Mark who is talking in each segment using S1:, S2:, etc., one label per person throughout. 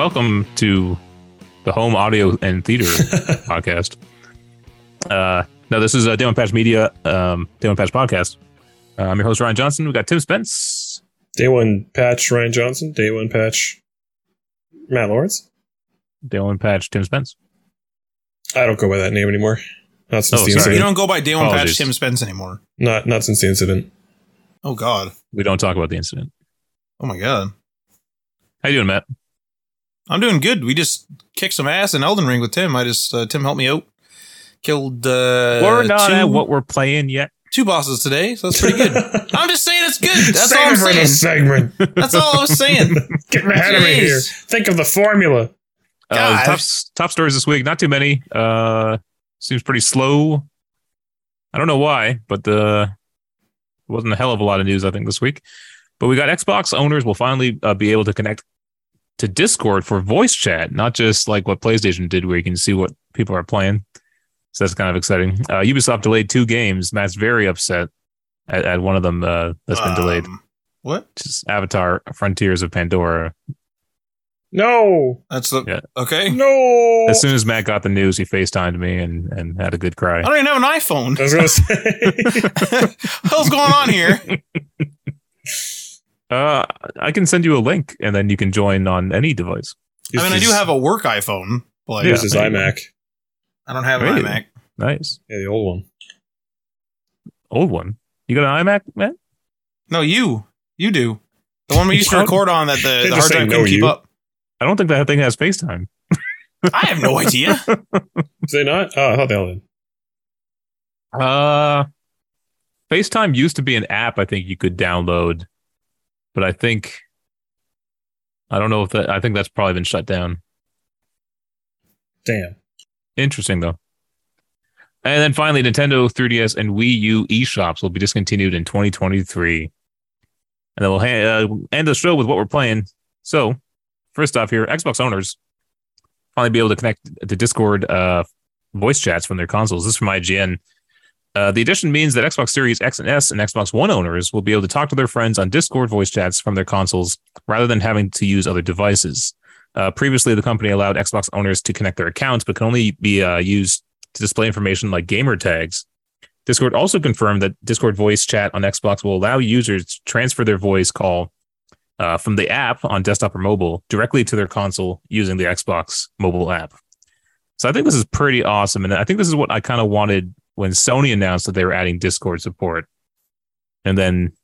S1: Welcome to the Home Audio and Theater podcast. Uh, no, this is a Day One Patch Media, um, Day One Patch podcast. Uh, I'm your host Ryan Johnson. We've got Tim Spence.
S2: Day one patch Ryan Johnson. Day one patch Matt Lawrence.
S1: Day One Patch Tim Spence.
S2: I don't go by that name anymore. Not since
S1: Oh,
S2: the
S1: sorry.
S2: incident.
S3: You don't go by Day One Patch Tim Spence anymore.
S2: Not not since the incident.
S3: Oh God.
S1: We don't talk about the incident.
S3: Oh my God.
S1: How you doing, Matt?
S3: I'm doing good. We just kicked some ass in Elden Ring with Tim. I just uh, Tim helped me out. Killed uh,
S1: we're not
S3: two,
S1: at what we're playing yet.
S3: two bosses today, so that's pretty good. I'm just saying it's good. That's
S2: Save
S3: all I'm
S2: for the
S3: saying.
S2: segment.
S3: That's all I was saying.
S2: Get ahead of me here. Think of the formula.
S1: Uh,
S3: God.
S1: top top stories this week. Not too many. Uh, seems pretty slow. I don't know why, but uh, it wasn't a hell of a lot of news I think this week. But we got Xbox owners will finally uh, be able to connect to Discord for voice chat, not just like what PlayStation did, where you can see what people are playing. So that's kind of exciting. Uh, Ubisoft delayed two games. Matt's very upset at, at one of them uh, that's been delayed.
S3: Um, What?
S1: Just Avatar: Frontiers of Pandora.
S2: No.
S3: That's the
S1: Yeah.
S3: okay.
S2: No.
S1: As soon as Matt got the news, he FaceTimed me and, and had a good cry.
S3: I don't even have an iPhone.
S2: I was gonna say.
S3: What's going on here?
S1: Uh, I can send you a link and then you can join on any device.
S3: I mean, I do have a work iPhone, but
S1: Yeah.
S2: Use his
S1: there you go.
S2: iMac.
S3: I don't have
S1: Really?
S3: an iMac.
S1: Nice.
S2: Yeah, the old one.
S1: Old one. You got an iMac, man?
S3: No, you. You do. The one we used to record on that the,
S2: They
S3: the hard
S2: say
S3: drive
S2: no,
S3: couldn't keep
S2: you.
S3: up.
S1: I don't think that thing has FaceTime.
S3: I have no idea.
S2: Is they not? Oh, I thought they all did.
S1: Uh, FaceTime used to be an app I think you could download, but I think I don't know if that. I think that's probably been shut down.
S2: Damn.
S1: Interesting though. And then finally, Nintendo 3DS and Wii U eShops will be discontinued in 2023. And then we'll ha- uh, end the show with what we're playing. So, first off, here, Xbox owners finally be able to connect to Discord uh, voice chats from their consoles. This is from IGN. Uh, the addition means that Xbox Series X and S and Xbox One owners will be able to talk to their friends on Discord voice chats from their consoles rather than having to use other devices. Uh, previously, the company allowed Xbox owners to connect their accounts, but can only be uh, used to display information like gamer tags. Discord also confirmed that Discord voice chat on Xbox will allow users to transfer their voice call uh, from the app on desktop or mobile directly to their console using the Xbox mobile app. So I think this is pretty awesome. And I think this is what I kind of wanted when Sony announced that they were adding Discord support. And then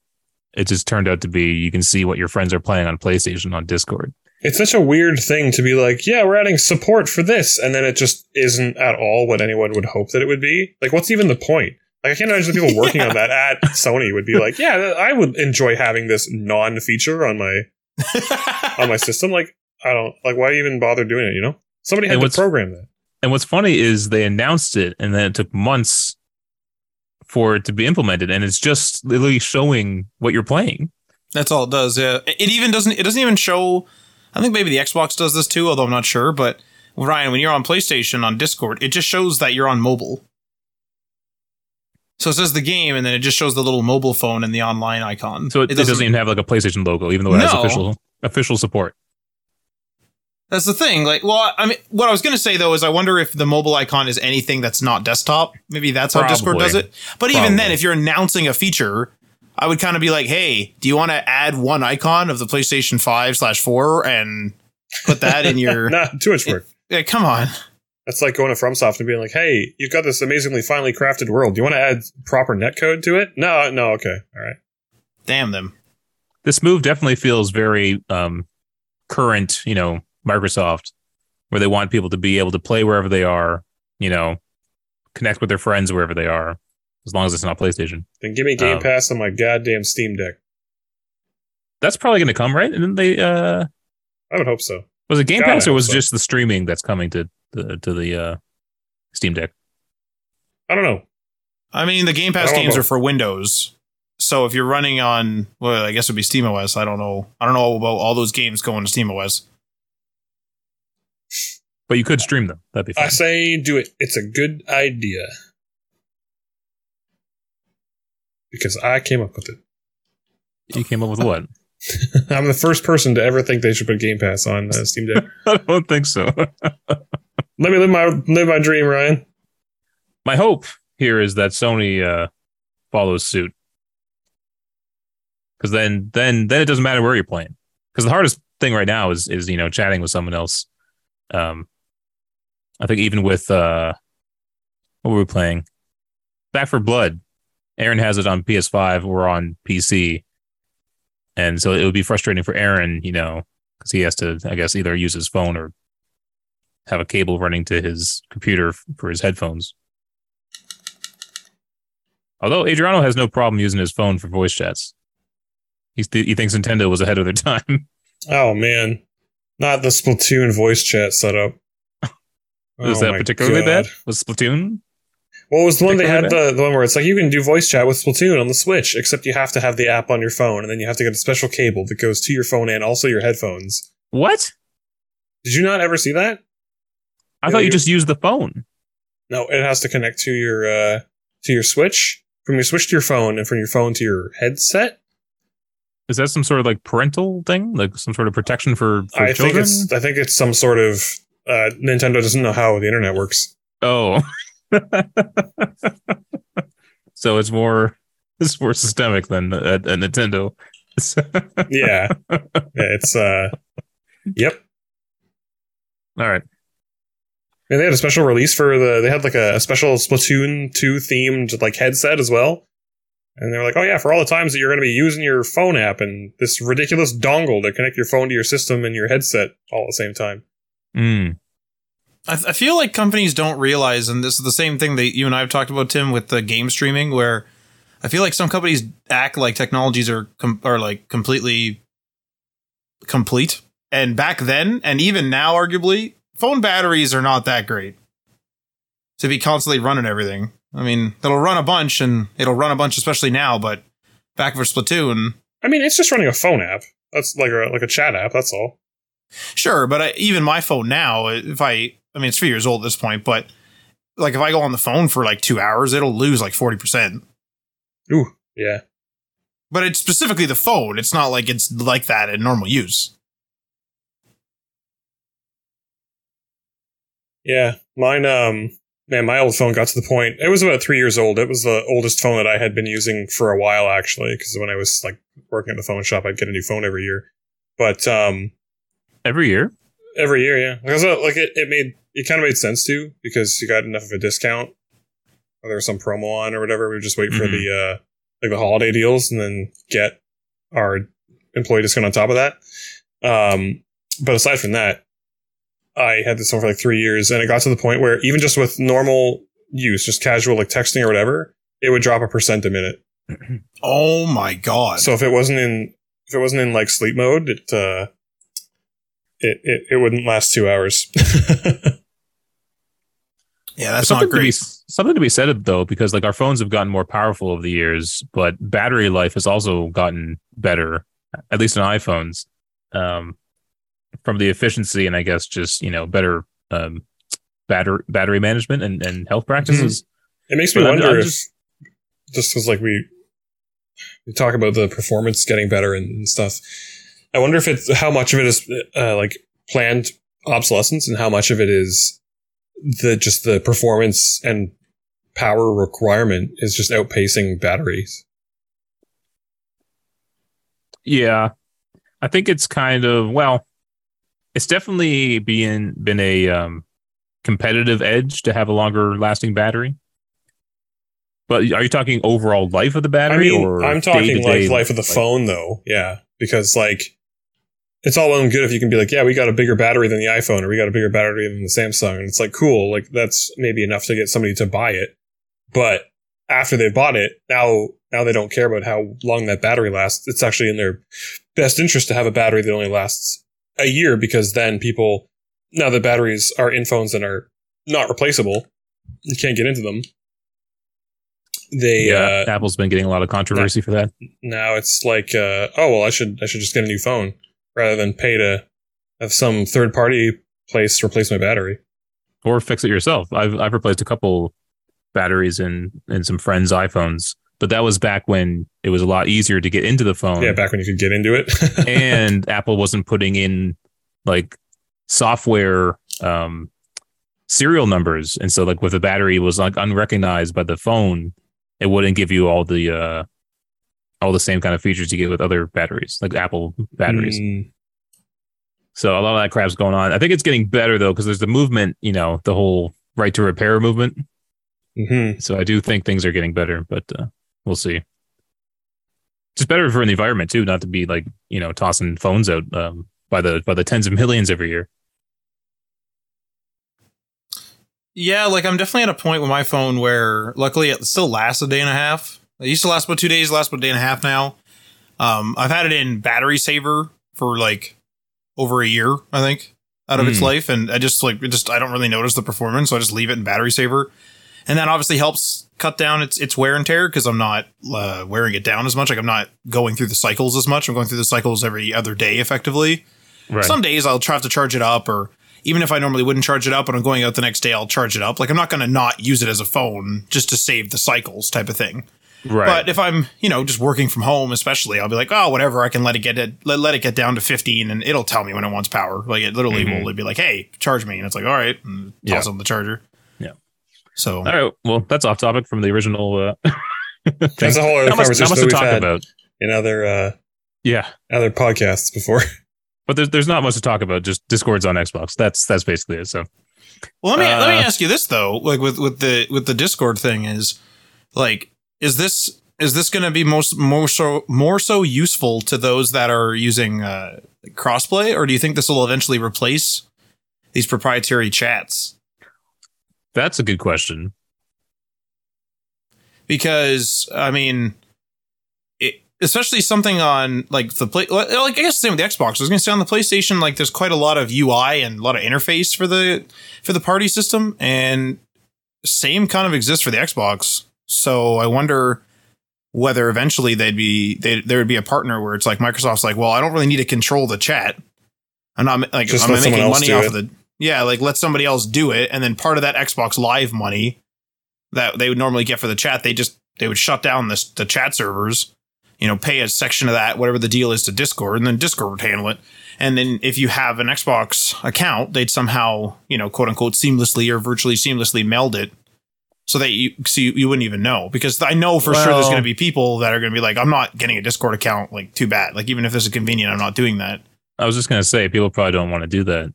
S1: it just turned out to be you can see what your friends are playing on PlayStation on Discord.
S2: It's such a weird thing to be like, yeah, we're adding support for this, and then it just isn't at all what anyone would hope that it would be. Like, what's even the point? Like, I can't imagine the people working on that at Sony would be like, yeah, I would enjoy having this non-feature on my on my system. Like, I don't like why even bother doing it. You know, somebody had
S1: And
S2: to program that.
S1: And what's funny is they announced it and then it took months for it to be implemented. And it's just literally showing what you're playing.
S3: That's all it does. Yeah. It even doesn't. It doesn't even show. I think maybe the Xbox does this too, although I'm not sure. But Ryan, when you're on PlayStation on Discord, it just shows that you're on mobile. So it says the game, and then it just shows the little mobile phone and the online icon.
S1: So it, it doesn't, even have like a PlayStation logo, even though it has official official support.
S3: That's the thing. Like, well, I mean, what I was gonna say though is, I wonder if the mobile icon is anything that's not desktop. Maybe that's how Discord does it. But even then, if you're announcing a feature, I would kind of be like, "Hey, do you want to add one icon of the PlayStation Five slash Four and put that in your?"
S2: Nah, too much work.
S3: Yeah, come on.
S2: That's like going to FromSoft and being like, "Hey, you've got this amazingly finely crafted world. Do you want to add proper netcode to it?" No, no, okay, all right.
S3: Damn them.
S1: This move definitely feels very um, current, you know, Microsoft, where they want people to be able to play wherever they are, you know, connect with their friends wherever they are, as long as it's not PlayStation.
S2: Then give me Game
S1: Um,
S2: Pass on my goddamn Steam Deck.
S1: That's probably going to come, right? And then they uh,
S2: I would hope so.
S1: was it Game
S2: God,
S1: Pass or was
S2: so.
S1: it just the streaming that's coming to the to the uh, Steam Deck?
S2: I don't know.
S3: I mean, the Game Pass games
S2: know.
S3: are for Windows. So if you're running on, well, I guess it'd be SteamOS. I don't know. I don't know about all those games going to SteamOS.
S1: But you could stream them. That'd be fun.
S2: I say do it. It's a good idea. Because I came up with it.
S1: You came up with what?
S2: I'm the first person to ever think they should put Game Pass on uh, Steam Deck.
S1: I don't think so.
S2: Let me live my live my dream, Ryan.
S1: My hope here is that Sony uh, follows suit, because then then then it doesn't matter where you're playing. Because the hardest thing right now is is you know chatting with someone else. Um, I think even with uh, what were we playing? Back 4 Blood. Aaron has it on PS5. We're on PC, and so it would be frustrating for Aaron, you know, because he has to, I guess, either use his phone or have a cable running to his computer for his headphones. Although Adriano has no problem using his phone for voice chats. He's, he thinks Nintendo was ahead of their time.
S2: Oh man, not the Splatoon voice chat setup.
S1: Was
S2: Oh
S1: that particularly
S2: God.
S1: bad? Was Splatoon?
S2: What was the one they had the, the one where it's like you can do voice chat with Splatoon on the Switch, except you have to have the app on your phone, and then you have to get a special cable that goes to your phone and also your headphones.
S1: What?
S2: Did you not ever see that?
S1: I
S2: Yeah,
S1: thought you
S2: you-
S1: just used the phone.
S2: No, it has to connect to your uh, to your Switch, from your Switch to your phone, and from your phone to your headset.
S1: Is that some sort of like parental thing, like some sort of protection for, for
S2: I
S1: children?
S2: think it's I think it's some sort of uh, Nintendo doesn't know how the internet works.
S1: Oh, so it's more it's more systemic than a, a Nintendo.
S2: Yeah, yeah it's uh, yep.
S1: All right.
S2: And they had a special release for the. They had like a, a special Splatoon two themed like headset as well. And they were like, "Oh yeah, for all the times that you're going to be using your phone app and this ridiculous dongle to connect your phone to your system and your headset all at the same time."
S1: Mm.
S3: I, I feel like companies don't realize, and this is the same thing that you and I have talked about, Tim, with the game streaming, where I feel like some companies act like technologies are com- are like completely complete. And back then, and even now, arguably, phone batteries are not that great to be constantly running everything. I mean, it'll run a bunch, and it'll run a bunch, especially now. But back for Splatoon,
S2: I mean, it's just running a phone app. That's like a like a chat app. That's all.
S3: Sure, but I, even my phone now, if I, I mean, it's three years old at this point, but like if I go on the phone for like two hours, it'll lose like 40%.
S2: Ooh, yeah.
S3: But it's specifically the phone. It's not like it's like that in normal use.
S2: Yeah, mine. Um, man, my old phone got to the point. It was about three years old. It was the oldest phone that I had been using for a while, actually. Because when I was like working at the phone shop, I'd get a new phone every year. But um,
S1: Every year.
S2: every year, yeah, because uh, like it, it made it kind of made sense to because you got enough of a discount. Or there was some promo on or whatever. We would just wait for
S1: Mhm.
S2: the uh, like the holiday deals and then get our employee discount on top of that. Um, but aside from that, I had this one for like three years, and it got to the point where even just with normal use, just casual like texting or whatever, it would drop a percent a minute.
S3: Oh my God.
S2: So if it wasn't in if it wasn't in like sleep mode, it uh, it it, it wouldn't last two hours.
S3: yeah, that's
S1: something
S3: not
S1: to be something to be said though, because like our phones have gotten more powerful over the years, but battery life has also gotten better, at least in iPhones, um, from the efficiency and I guess just you know better um, battery battery management and, and health practices.
S2: It makes me
S1: But I'm-
S2: wonder
S1: I'm
S2: if
S1: just-
S2: just because like we we talk about the performance getting better and, and stuff. I wonder if it's how much of it is uh, like planned obsolescence and how much of it is the just the performance and power requirement is just outpacing batteries.
S1: Yeah, I think it's kind of well, it's definitely been been a um, competitive edge to have a longer lasting battery. But are you talking overall life of the
S2: I
S1: battery,
S2: mean,
S1: or
S2: I'm talking like life of the phone though. Yeah, because like it's all well and good if you can be like, yeah, we got a bigger battery than the iPhone, or we got a bigger battery than the Samsung, and it's like cool, like that's maybe enough to get somebody to buy it. But after they've bought it, now now they don't care about how long that battery lasts. It's actually in their best interest to have a battery that only lasts a year because then people now the batteries are in phones that are not replaceable. You can't get into them. They
S1: Yeah,
S2: uh,
S1: Apple's been getting a lot of controversy for that.
S2: now it's like uh, oh well i should i should just get a new phone rather than pay to have some third party place replace my battery
S1: or fix it yourself. I've I've replaced a couple batteries in in some friends' iPhones but that was back when it was a lot easier to get into the phone.
S2: Yeah, back when you could get into it.
S1: and Apple wasn't putting in like software um, serial numbers, and so like with the battery was like unrecognized by the phone, it wouldn't give you all the uh, all the same kind of features you get with other batteries, like Apple batteries.
S2: Mm,
S1: So a lot of that crap's going on. I think it's getting better though because there's the movement, you know, the whole right to repair movement.
S2: mhm.
S1: So I do think things are getting better, but uh, we'll see. Just better for the environment too, not to be like you know tossing phones out um, by the by the tens of millions every year.
S3: Yeah, like I'm definitely at a point with my phone where luckily it still lasts a day and a half. It used to last about two days, last about a day and a half now. Um, I've had it in battery saver for like over a year, I think, out of its
S1: Hmm.
S3: life, and I just like just I don't really notice the performance, so I just leave it in battery saver, and that obviously helps cut down its its wear and tear because I'm not uh, wearing it down as much. Like I'm not going through the cycles as much. I'm going through the cycles every other day, effectively.
S1: Right.
S3: Some days I'll try have to charge it up, or even if I normally wouldn't charge it up, and I'm going out the next day, I'll charge it up. Like I'm not going to not use it as a phone just to save the cycles type of thing.
S1: Right.
S3: But if I'm, you know, just working from home, especially, I'll be like, oh, whatever. I can let it get it, let, let it get down to 15, and it'll tell me when it wants power. Like it literally
S1: Mhm.
S3: will be like, hey, charge me, and it's like, all right, and toss
S1: Yeah.
S3: on the charger.
S1: Yeah.
S3: So
S1: All right. Well, that's off topic from the original. Uh,
S2: That's a whole other conversation
S1: not much
S2: that
S1: to
S2: we've
S1: talk
S2: had
S1: about.
S2: in other uh,
S1: Yeah,
S2: other podcasts before.
S1: but there's there's not much to talk about. Just Discord's on Xbox. That's that's basically it. So
S3: Well, let me let me
S1: Uh,
S3: ask you this though, like with with the with the Discord thing is, like, is this is this going to be most more so more so useful to those that are using uh, crossplay, or do you think this will eventually replace these proprietary chats?
S1: that's a good question.
S3: Because I mean, it, especially something on like the play, like I guess the same with the Xbox. I was going to say on the PlayStation, like there's quite a lot of UI and a lot of interface for the for the party system, and same kind of exists for the Xbox. So I wonder whether eventually they'd be they there would be a partner where it's like Microsoft's like, well, I don't really need to control the chat. I'm not like
S2: Just
S3: I'm making money off
S2: it.
S3: of the yeah, like let somebody else do it, and then part of that Xbox Live money that they would normally get for the chat, they just they would shut down this the chat servers, you know, pay a section of that, whatever the deal is to Discord, and then Discord would handle it. And then if you have an Xbox account, they'd somehow, you know, quote unquote seamlessly or virtually seamlessly meld it so that you so you, you wouldn't even know. Because I know for sure there's gonna be people that are gonna be like, I'm not getting a Discord account, like too bad. Like even if this is convenient, I'm not doing that.
S1: I was just gonna say people probably don't want to do that,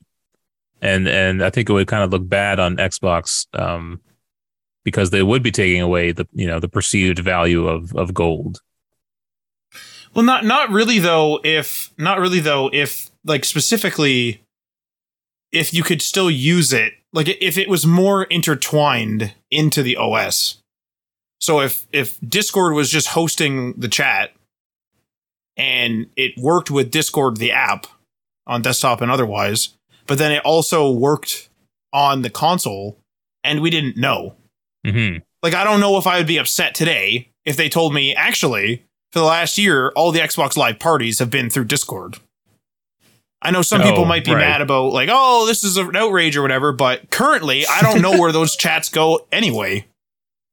S1: and and I think it would kind of look bad on Xbox um, because they would be taking away the you know the perceived value of of gold.
S3: Well, not not really though. If not really though, if like specifically, if you could still use it, like if it was more intertwined into the OS. So if if Discord was just hosting the chat, and it worked with Discord the app on desktop and otherwise, but then it also worked on the console, and we didn't know.
S1: hmm
S3: Like, I don't know if I would be upset today if they told me, actually, for the last year, all the Xbox Live parties have been through Discord. I know some people
S1: Oh,
S3: might be
S1: right.
S3: mad about, like, oh, this is an outrage or whatever, but currently, I don't know where those chats go anyway.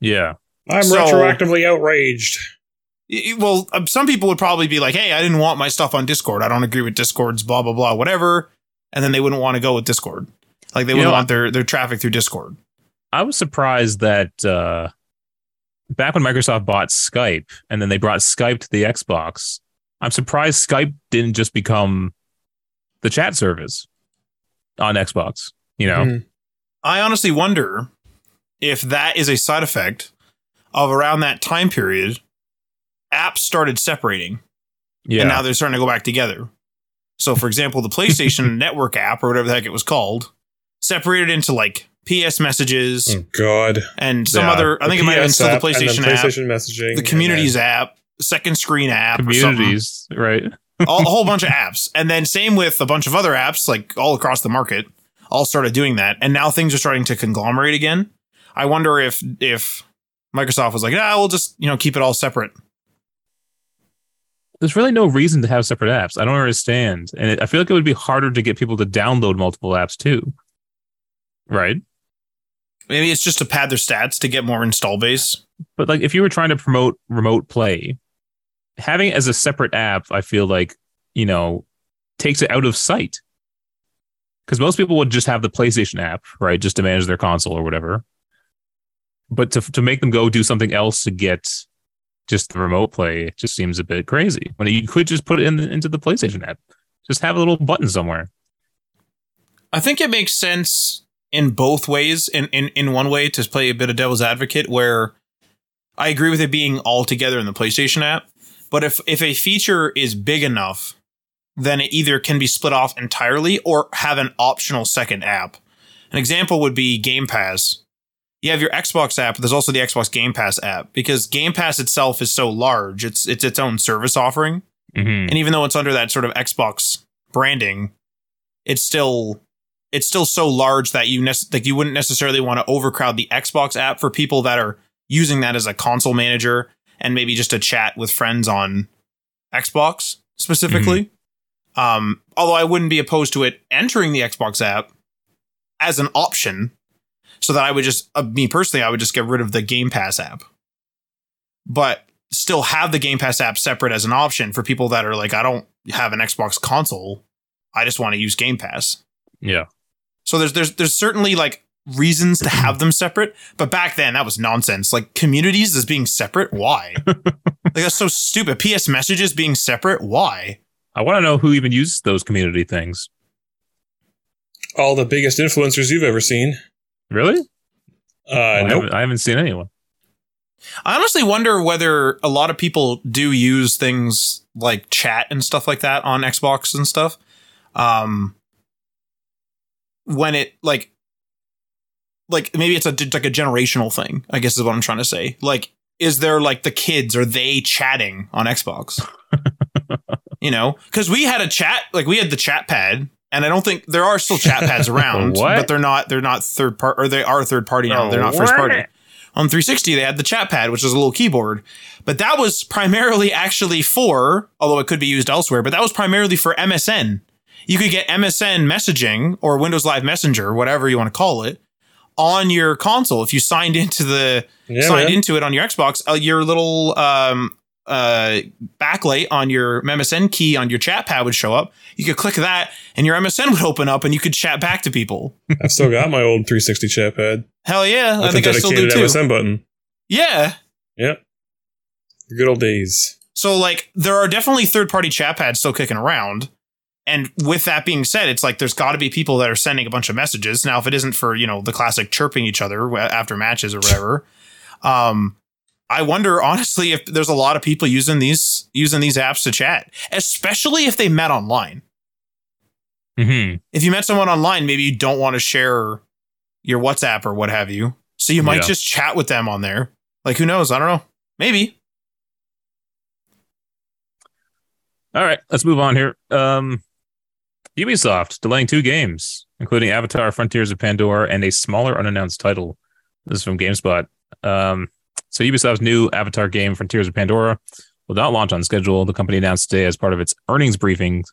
S1: Yeah,
S2: I'm
S3: So-
S2: retroactively outraged.
S3: Y- y- Well, um, some people would probably be like, hey, I didn't want my stuff on Discord. I don't agree with Discord's blah, blah, blah, whatever. And then they wouldn't want to go with Discord. Like, they
S1: You
S3: wouldn't
S1: know,
S3: want their, their traffic through Discord.
S1: I was surprised that uh, back when Microsoft bought Skype and then they brought Skype to the Xbox, I'm surprised Skype didn't just become the chat service on Xbox. You know,
S2: Mhm.
S3: I honestly wonder if that is a side effect of around that time period, apps started separating
S1: yeah,
S3: and now they're starting to go back together. So, for example, the PlayStation Network app or whatever the heck it was called separated into like PS messages
S2: Oh God.
S3: and some
S1: Yeah.
S3: other, I think it
S2: The
S3: might have been still the
S2: app, and then
S3: PlayStation app,
S2: PlayStation messaging,
S3: the communities app, second screen app, or
S1: communities, right?
S3: All, a whole bunch of apps. And then same with a bunch of other apps, like all across the market, all started doing that. And now things are starting to conglomerate again. I wonder if if Microsoft was like, ah, we'll just you know keep it all separate.
S1: There's really no reason to have separate apps. I don't understand, and it, I feel like it would be harder to get people to download multiple apps too. Right?
S3: Maybe it's just to pad their stats to get more install base.
S1: But like if you were trying to promote remote play, having it as a separate app, I feel like, you know, takes it out of sight. Because most people would just have the PlayStation app, right? Just to manage their console or whatever. But to to make them go do something else to get just the remote play it just seems a bit crazy. When you could just put it in into the PlayStation app, just have a little button somewhere.
S3: I think it makes sense in both ways. In, in in one way, to play a bit of devil's advocate, where I agree with it being all together in the PlayStation app. But if if a feature is big enough, then it either can be split off entirely or have an optional second app. An example would be Game Pass. You have your Xbox app, but there's also the Xbox Game Pass app because Game Pass itself is so large. It's it's its own service offering.
S1: Mm-hmm.
S3: And even though it's under that sort of Xbox branding, it's still it's still so large that you nec- like you wouldn't necessarily want to overcrowd the Xbox app for people that are using that as a console manager and maybe just a chat with friends on Xbox specifically. Um, although I wouldn't be opposed to it entering the Xbox app as an option, so that I would just uh, me personally, I would just get rid of the Game Pass app, but still have the Game Pass app separate as an option for people that are like, I don't have an Xbox console, I just want to use Game Pass.
S1: Yeah.
S3: So there's there's there's certainly like reasons to have them separate, but back then that was nonsense. Like communities as being separate, why? like that's so stupid. PS messages being separate, why?
S1: I want to know who even uses those community things.
S2: All the biggest influencers you've ever seen.
S1: Really?
S2: Uh,
S1: I,
S2: nope.
S1: haven't, I haven't seen anyone.
S3: I honestly wonder whether a lot of people do use things like chat and stuff like that on Xbox and stuff. Um, when it like, like maybe it's a like a generational thing. I guess is what I'm trying to say. Like, is there like the kids are they chatting on Xbox? you know, because we had a chat like we had the chat pad. And I don't think there are still chat pads around,
S1: What?
S3: but they're not. They're not third part, or they are third party now.
S1: Oh,
S3: they're not first party on 360 they had the chat pad which is a little keyboard but that was primarily actually for although it could be used elsewhere but that was primarily for msn you could get msn messaging or windows live messenger whatever you want to call it on your console if you signed into the
S2: Yeah,
S3: signed
S2: man.
S3: into it on your xbox uh, your little um uh backlight on your msn key on your chat pad would show up you could click that and your msn would open up and you could chat back to people
S2: I've still got my old 360 chat pad.
S3: hell yeah i think i still do too
S2: MSN button.
S3: yeah
S2: Yep. Good old days.
S3: So like there are definitely third party chat pads still kicking around. And with that being said, it's like there's got to be people that are sending a bunch of messages. Now, if it isn't for, you know, the classic chirping each other after matches or whatever, um, I wonder honestly if there's a lot of people using these using these apps to chat, especially if they met online.
S1: hmm
S3: If you met someone online, maybe you don't want to share your WhatsApp or what have you. So you might
S1: Yeah.
S3: just chat with them on there. Like who knows? I don't know. Maybe.
S1: All right, let's move on here. Um, Ubisoft delaying two games, including Avatar: Frontiers of Pandora and a smaller unannounced title. This is from GameSpot. Um, so Ubisoft's new Avatar game, Frontiers of Pandora, will not launch on schedule. The company announced today, as part of its earnings briefing,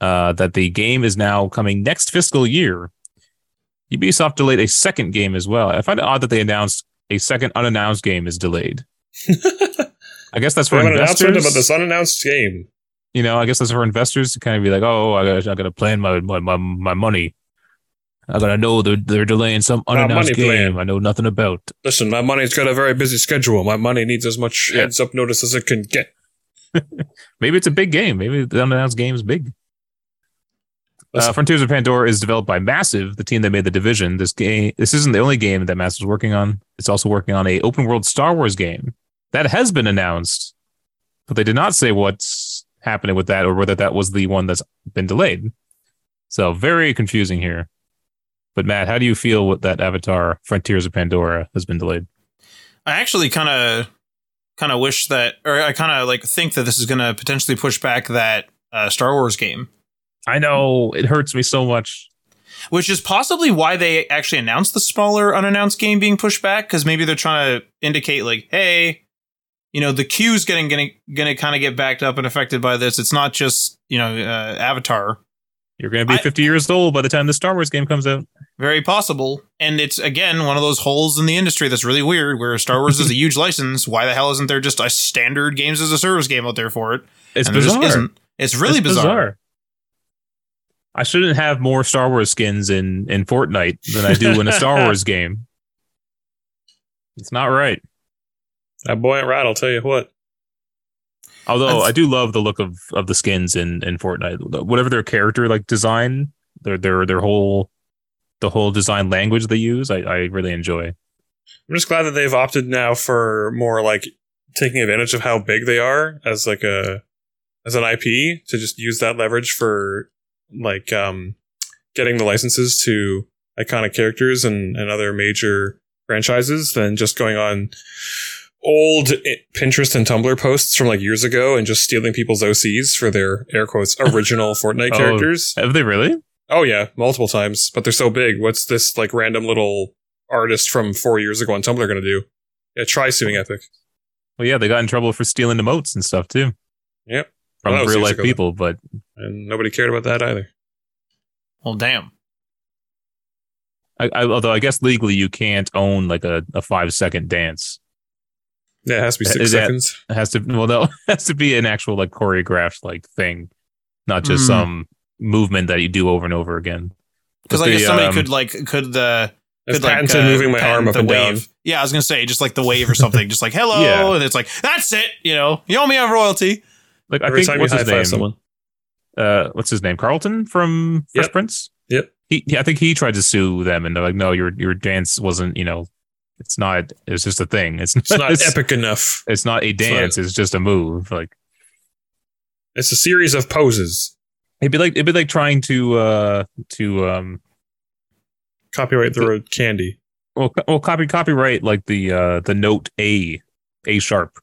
S1: uh, that the game is now coming next fiscal year. Ubisoft delayed a second game as well. I find it odd that they announced a second unannounced game is delayed. I guess that's for
S2: have an announcement
S1: investors.
S2: about this unannounced game.
S1: You know, I guess that's for investors to kind of be like, oh, I got, I got to plan my, my, my, my money. I gotta know they're they're delaying some unannounced game
S2: plan.
S1: I know nothing about.
S2: Listen, my money's got a very busy schedule. My money needs as much
S1: Yeah.
S2: heads up notice as it can get.
S1: Maybe it's a big game. Maybe the unannounced game is big. Uh, Frontiers of Pandora is developed by Massive, the team that made the Division. This game, this isn't the only game that Massive's working on. It's also working on a open world Star Wars game that has been announced, but they did not say what's happening with that or whether that was the one that's been delayed. So very confusing here. But Matt, how do you feel with that Avatar Frontiers of Pandora has been delayed?
S3: I actually kind of kind of wish that, or I kind of like think that this is going to potentially push back that uh, Star Wars game,
S1: I know it hurts me so much.
S3: which is possibly why they actually announced the smaller unannounced game being pushed back because maybe they're trying to indicate like, hey, you know, the queue's getting gonna gonna kind of get backed up and affected by this. It's not just you know uh, Avatar.
S1: You're going to be
S3: I-
S1: 50 years old by the time the Star Wars game comes out.
S3: Very possible. And it's again one of those holes in the industry that's really weird where Star Wars is a huge license. Why the hell isn't there just a standard games as a service game out there for it?
S1: It's
S3: and
S1: bizarre.
S3: It's really
S1: It's
S3: bizarre.
S1: I shouldn't have more Star Wars skins in in Fortnite than I do in a Star Wars game. It's not right.
S2: That boy and right, I'll tell you what.
S1: Although
S3: That's-
S1: I do love the look of of the skins in in Fortnite. Whatever their character like design, their their their whole the whole design language they use, I, I really enjoy.
S2: I'm just glad that they've opted now for more like taking advantage of how big they are as like a as an IP to just use that leverage for like um getting the licenses to iconic characters and, and other major franchises than just going on old Pinterest and Tumblr posts from like years ago and just stealing people's OCs for their air quotes original Fortnite
S1: Oh.
S2: characters.
S1: Have they really?
S2: Oh yeah, multiple times, but they're so big. What's this like random little artist from four years ago on Tumblr going to do? Yeah, try suing Epic.
S1: Well, yeah, they got in trouble for stealing emotes and stuff too.
S2: Yep.
S1: From
S2: Well,
S1: real life
S2: ago,
S1: people, but
S2: and nobody cared about that either.
S3: Well, damn.
S1: I, I, although I guess legally you can't own like a, a five second dance.
S2: Yeah, it has to be six
S1: Is that-
S2: seconds.
S1: It has to well, no, it has to be an actual like choreographed like thing, not just
S3: Mm.
S1: some movement that you do over and over again.
S3: Because
S1: But
S3: I guess somebody
S1: um,
S3: could like could the could like
S2: patented
S3: uh,
S2: moving my arm up
S3: the
S2: and
S3: wave.
S2: down.
S3: Yeah, I was gonna say just like the wave or something, just like hello,
S1: Yeah.
S3: and it's like that's it. You know, you owe me a royalty.
S1: Like I
S2: Every
S1: think what's his name?
S2: someone.
S1: Uh, what's his name? Carlton from Fresh
S2: Yep.
S1: Prince.
S2: Yep.
S1: He, yeah, I think he tried to sue them, and they're like, "No, your your dance wasn't. You know, it's not. It's just a thing. It's,
S2: It's not
S1: it's,
S2: epic enough.
S1: It's not a dance. It's just a move. Like
S2: It's a series of poses.
S1: it'd be like it'd be like trying to uh to um
S2: Copyright the road candy.
S1: well well copy copyright like the uh the note A A sharp.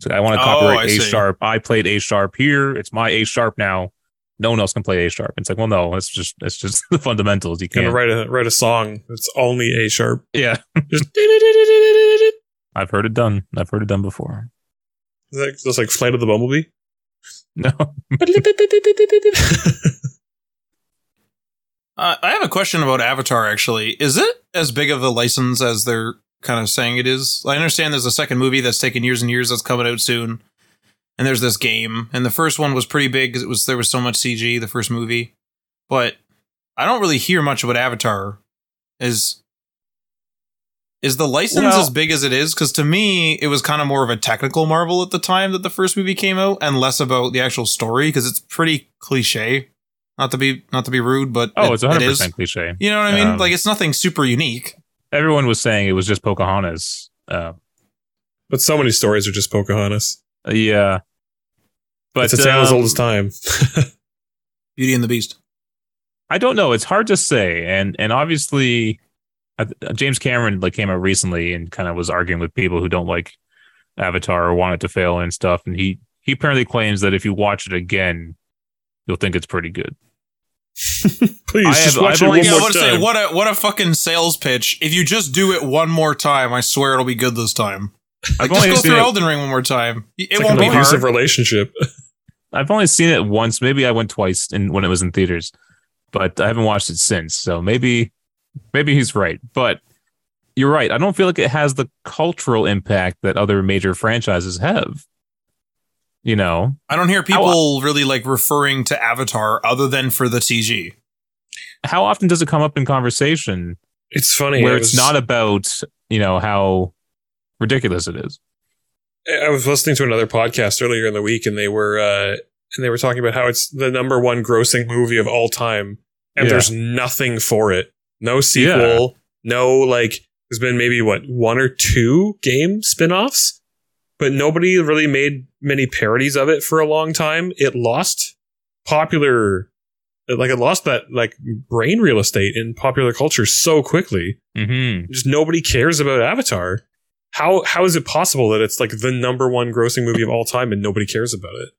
S1: So I want to
S3: Oh,
S1: copyright
S3: I
S1: A
S3: see.
S1: sharp. I played A sharp here. It's my A sharp now. No one else can play A sharp. It's like, well, no, it's just it's just the fundamentals. You can't.
S2: write a write a song that's only A sharp.
S1: Yeah,
S2: Just
S1: I've heard it done. I've heard it done before.
S2: like just like Flight of the Bumblebee.
S1: No,
S3: Uh, I have a question about Avatar. Actually, is it as big of a license as they're kind of saying it is? I understand there's a second movie that's taken years and years that's coming out soon, and there's this game, and the first one was pretty big because it was there was so much CG. The first movie, but I don't really hear much about Avatar. Is is the license
S1: Well-
S3: as big as it is? Because to me, it was kind of more of a technical marvel at the time that the first movie came out, and less about the actual story because it's pretty cliche. Not to be not to be rude, but
S1: oh,
S3: it-
S1: it's
S3: it
S1: 100
S3: is.
S1: percent cliche.
S3: You know what I mean?
S1: Um,
S3: like it's nothing super unique.
S1: Everyone was saying it was just Pocahontas. Uh,
S2: but so many stories are just Pocahontas.
S1: Yeah, but
S2: it's a tale as
S1: um,
S2: old as time.
S3: Beauty and the Beast.
S1: I don't know. It's hard to say, and and obviously, uh, James Cameron like came out recently and kind of was arguing with people who don't like Avatar or want it to fail and stuff. And he he apparently claims that if you watch it again, you'll think it's pretty good.
S2: Please
S1: I
S2: just
S1: have-
S2: watch
S1: I've
S2: it
S1: only-
S2: one
S3: Yeah, I
S2: more
S3: want to say
S2: time.
S3: what a what a fucking sales pitch. If you just do it one more time, I swear it'll be good this time. Like,
S1: I've
S3: just
S1: only
S3: go through
S1: it-
S3: Elden Ring one more time. It
S2: It's like
S3: won't
S2: an
S3: be
S2: abusive
S3: hard.
S2: relationship.
S1: I've only seen it once. Maybe I went twice in when it was in theaters, but I haven't watched it since. So maybe maybe he's right. But you're right. I don't feel like it has the cultural impact that other major franchises have. You know,
S3: I don't hear people really like referring to Avatar other than for the CG.
S1: how often does it come up in conversation
S2: It's funny.
S1: where
S2: I
S1: it's not about you know how ridiculous it is?
S2: I was listening to another podcast earlier in the week, and they were uh, and they were talking about how it's the number one grossing movie of all time, and
S1: Yeah.
S2: there's nothing for it. No sequel. No like. There's been maybe what one or two game spin-offs, but nobody really made many parodies of it for a long time. It lost popular, like it lost that like brain real estate in popular culture so quickly
S1: Mm-hmm.
S2: just nobody cares about Avatar. How how is it possible that it's like the number one grossing movie of all time and nobody cares about it?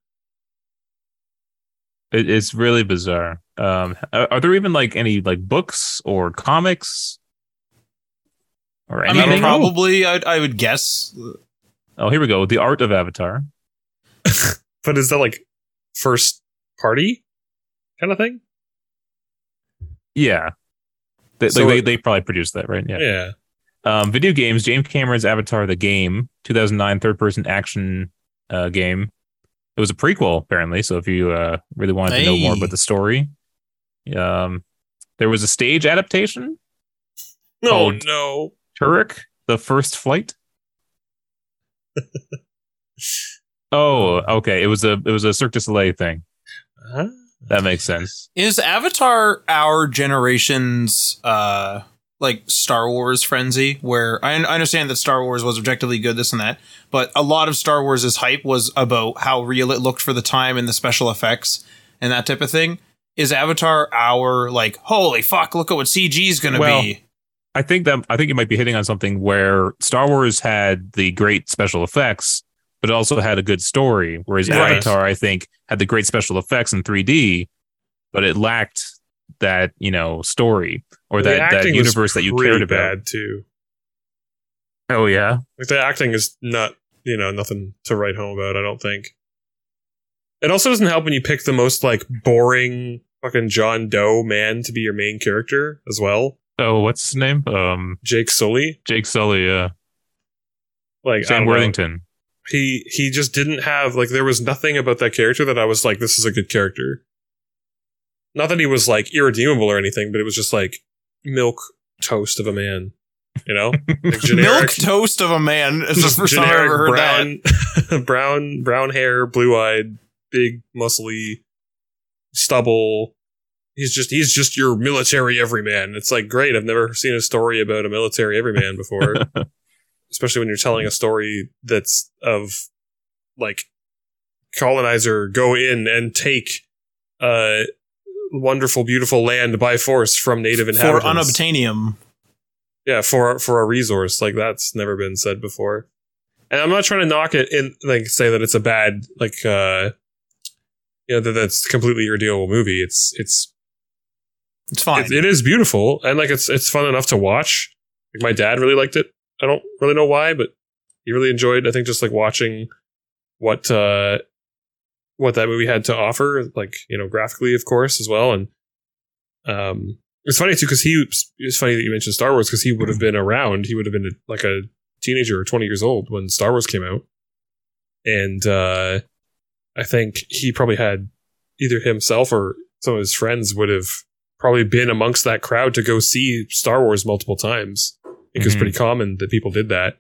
S1: It, it's really bizarre. Um, are, are there even like any like books or comics or
S3: I
S1: anything?
S3: mean, probably I, I would guess.
S1: Oh, here we go. The Art of Avatar.
S2: But is that like first party kind of thing?
S1: Yeah, they,
S2: So
S1: like, they, they probably produced that, right? Yeah.
S2: Yeah.
S1: Um, video games. James Cameron's Avatar: The Game, 2009 third-person action uh, game. It was a prequel, apparently. So if you uh, really wanted to know more about the story, um, there was a stage adaptation,
S2: No,
S1: Called-
S2: no.
S1: Toruk: The First Flight. oh, okay. It was a it was a Cirque du Soleil thing.
S2: Huh?
S1: That makes sense.
S3: Is Avatar our generation's uh like Star Wars frenzy? Where I, I understand that Star Wars was objectively good, this and that, but a lot of Star Wars' hype was about how real it looked for the time and the special effects and that type of thing. Is Avatar our like holy fuck? Look at what CG is going to
S1: Well,
S3: be.
S1: I think that I think you might be hitting on something where Star Wars had the great special effects, but it also had a good story. Whereas
S2: Right.
S1: Avatar, I think, had the great special effects in 3D, but it lacked that you know story or
S2: The
S1: that that universe that you cared about.
S2: Bad too.
S1: Oh yeah,
S2: Like the acting is not, you know, nothing to write home about. I don't think. It also doesn't help when you pick the most like boring fucking John Doe man to be your main character as well.
S1: oh what's his name? Um,
S2: Jake Sully,
S1: Jake Sully, uh,
S2: like
S1: Sam
S2: don't know.
S1: Worthington.
S2: he he just didn't have like there was nothing about that character that I was like this is a good character. Not that he was like irredeemable or anything, but it was just like milk toast of a man, you know, like
S3: Milk toast of a man is the
S2: just
S3: first time I
S2: generic
S3: ever heard that.
S2: brown, brown, brown hair, blue eyed, big, muscly, stubble. He's just he's just your military everyman. It's like great. I've never seen a story about a military everyman before especially when you're telling a story that's of like colonizer go in and take uh wonderful beautiful land by force from native inhabitants.
S3: For unobtainium.
S2: yeah for for a resource like that's never been said before and i'm not trying to knock it in like say that it's a bad like uh you know that that's completely irredeemable movie it's it's
S3: It's fine.
S2: it, it is beautiful and like it's it's fun enough to watch. Like my dad really liked it. I don't really know why, but he really enjoyed. I think just like watching what uh what that movie had to offer, like you know graphically, of course, as well. And um, it's funny too because he it's funny that you mentioned Star Wars because he would have been around. He would have been like a teenager or twenty years old when Star Wars came out, and uh I think he probably had either himself or some of his friends would have probably been amongst that crowd to go see Star Wars multiple times. I think it's
S1: Mhm.
S2: pretty common that people did that.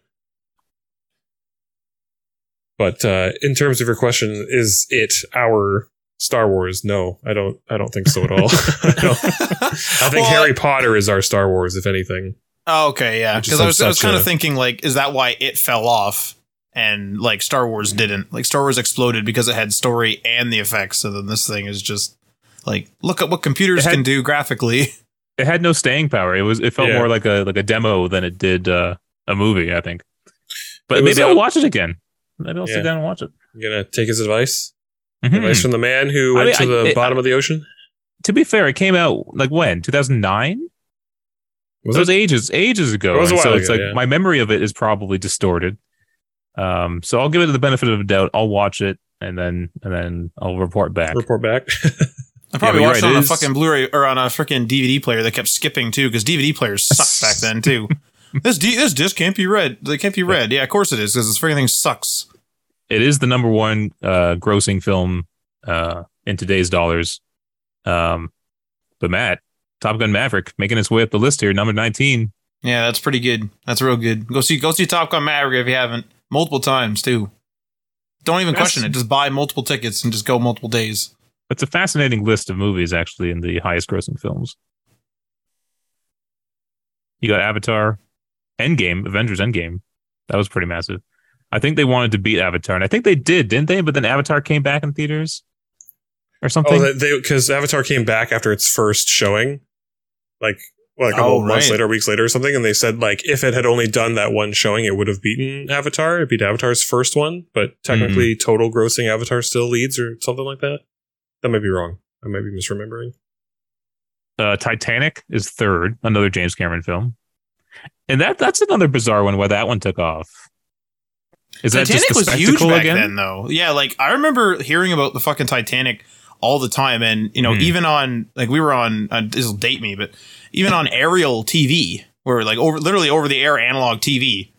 S2: But uh, in terms of your question, is it our Star Wars? No, I don't. I don't think so at all. I, I think
S3: Well,
S2: Harry Potter is our Star Wars, if anything.
S3: Oh, okay, yeah. Because I was, I was
S2: such
S3: kind
S2: a-
S3: of thinking, like, is that why it fell off and like Star Wars didn't? Like, Star Wars exploded because it had story and the effects. So then this thing is just like, look at what computers
S1: had-
S3: can do graphically.
S1: It had no staying power. It was it felt
S2: Yeah.
S1: more like a like a demo than it did uh, a movie. I think. But
S2: It was,
S1: maybe I'll watch it again. Maybe I'll
S2: Yeah.
S1: sit down and watch it.
S2: I'm gonna take his advice.
S1: Mhm.
S2: Advice from the man who
S1: I
S2: went
S1: mean,
S2: to
S1: I-
S2: the
S1: it-
S2: bottom of the ocean.
S1: To be fair, it came out like when 2009.
S2: Was
S1: it was
S2: it?
S1: ages ages ago.
S2: It was a
S1: and so
S2: while
S1: it's
S2: ago,
S1: like
S2: yeah.
S1: my memory of it is probably distorted. Um, so I'll give it the benefit of the doubt. I'll watch it and then and then I'll report back.
S2: Report back.
S3: I probably
S1: you're
S3: watched
S1: right,
S3: it on
S1: it
S3: a fucking Blu-ray or on a freaking DVD player that kept skipping too, because DVD players sucked back then too. this D- this disc can't be read. They can't be read. Yeah, of course it is, because this freaking thing sucks.
S1: It is the number one uh, grossing film uh, in today's dollars. Um, but Matt, Top Gun Maverick making its way up the list here, number 19.
S3: Yeah, that's pretty good. That's real good. Go see go see Top Gun Maverick if you haven't. Multiple times too. Don't even
S1: That's-
S3: question it. Just buy multiple tickets and just go multiple days.
S1: It's a fascinating list of movies, actually, in the highest grossing films. You got Avatar, Endgame, Avengers Endgame. That was pretty massive. I think they wanted to beat Avatar, and I think they did, didn't they? But then Avatar came back in theaters or something.
S2: oh, they because Avatar came back after its first showing, like well, a couple
S3: Oh,
S2: of months later, weeks later, or something, and they said like if it had only done that one showing, it would have beaten Avatar. It beat Avatar's first one, but technically, total grossing Avatar still leads, or something like that. That might be wrong. I might be misremembering.
S1: uh, Titanic is third, another James Cameron film, and that that's another bizarre one. Why that one took off? Is that
S3: Titanic
S1: just the
S3: was huge back
S1: again?
S3: then, though. Yeah, like I remember hearing about the fucking Titanic all the time. And, you know,
S1: Hmm.
S3: even on, like, we were on, uh, this will date me, but even on aerial TV, where like over, literally over the air analog TV,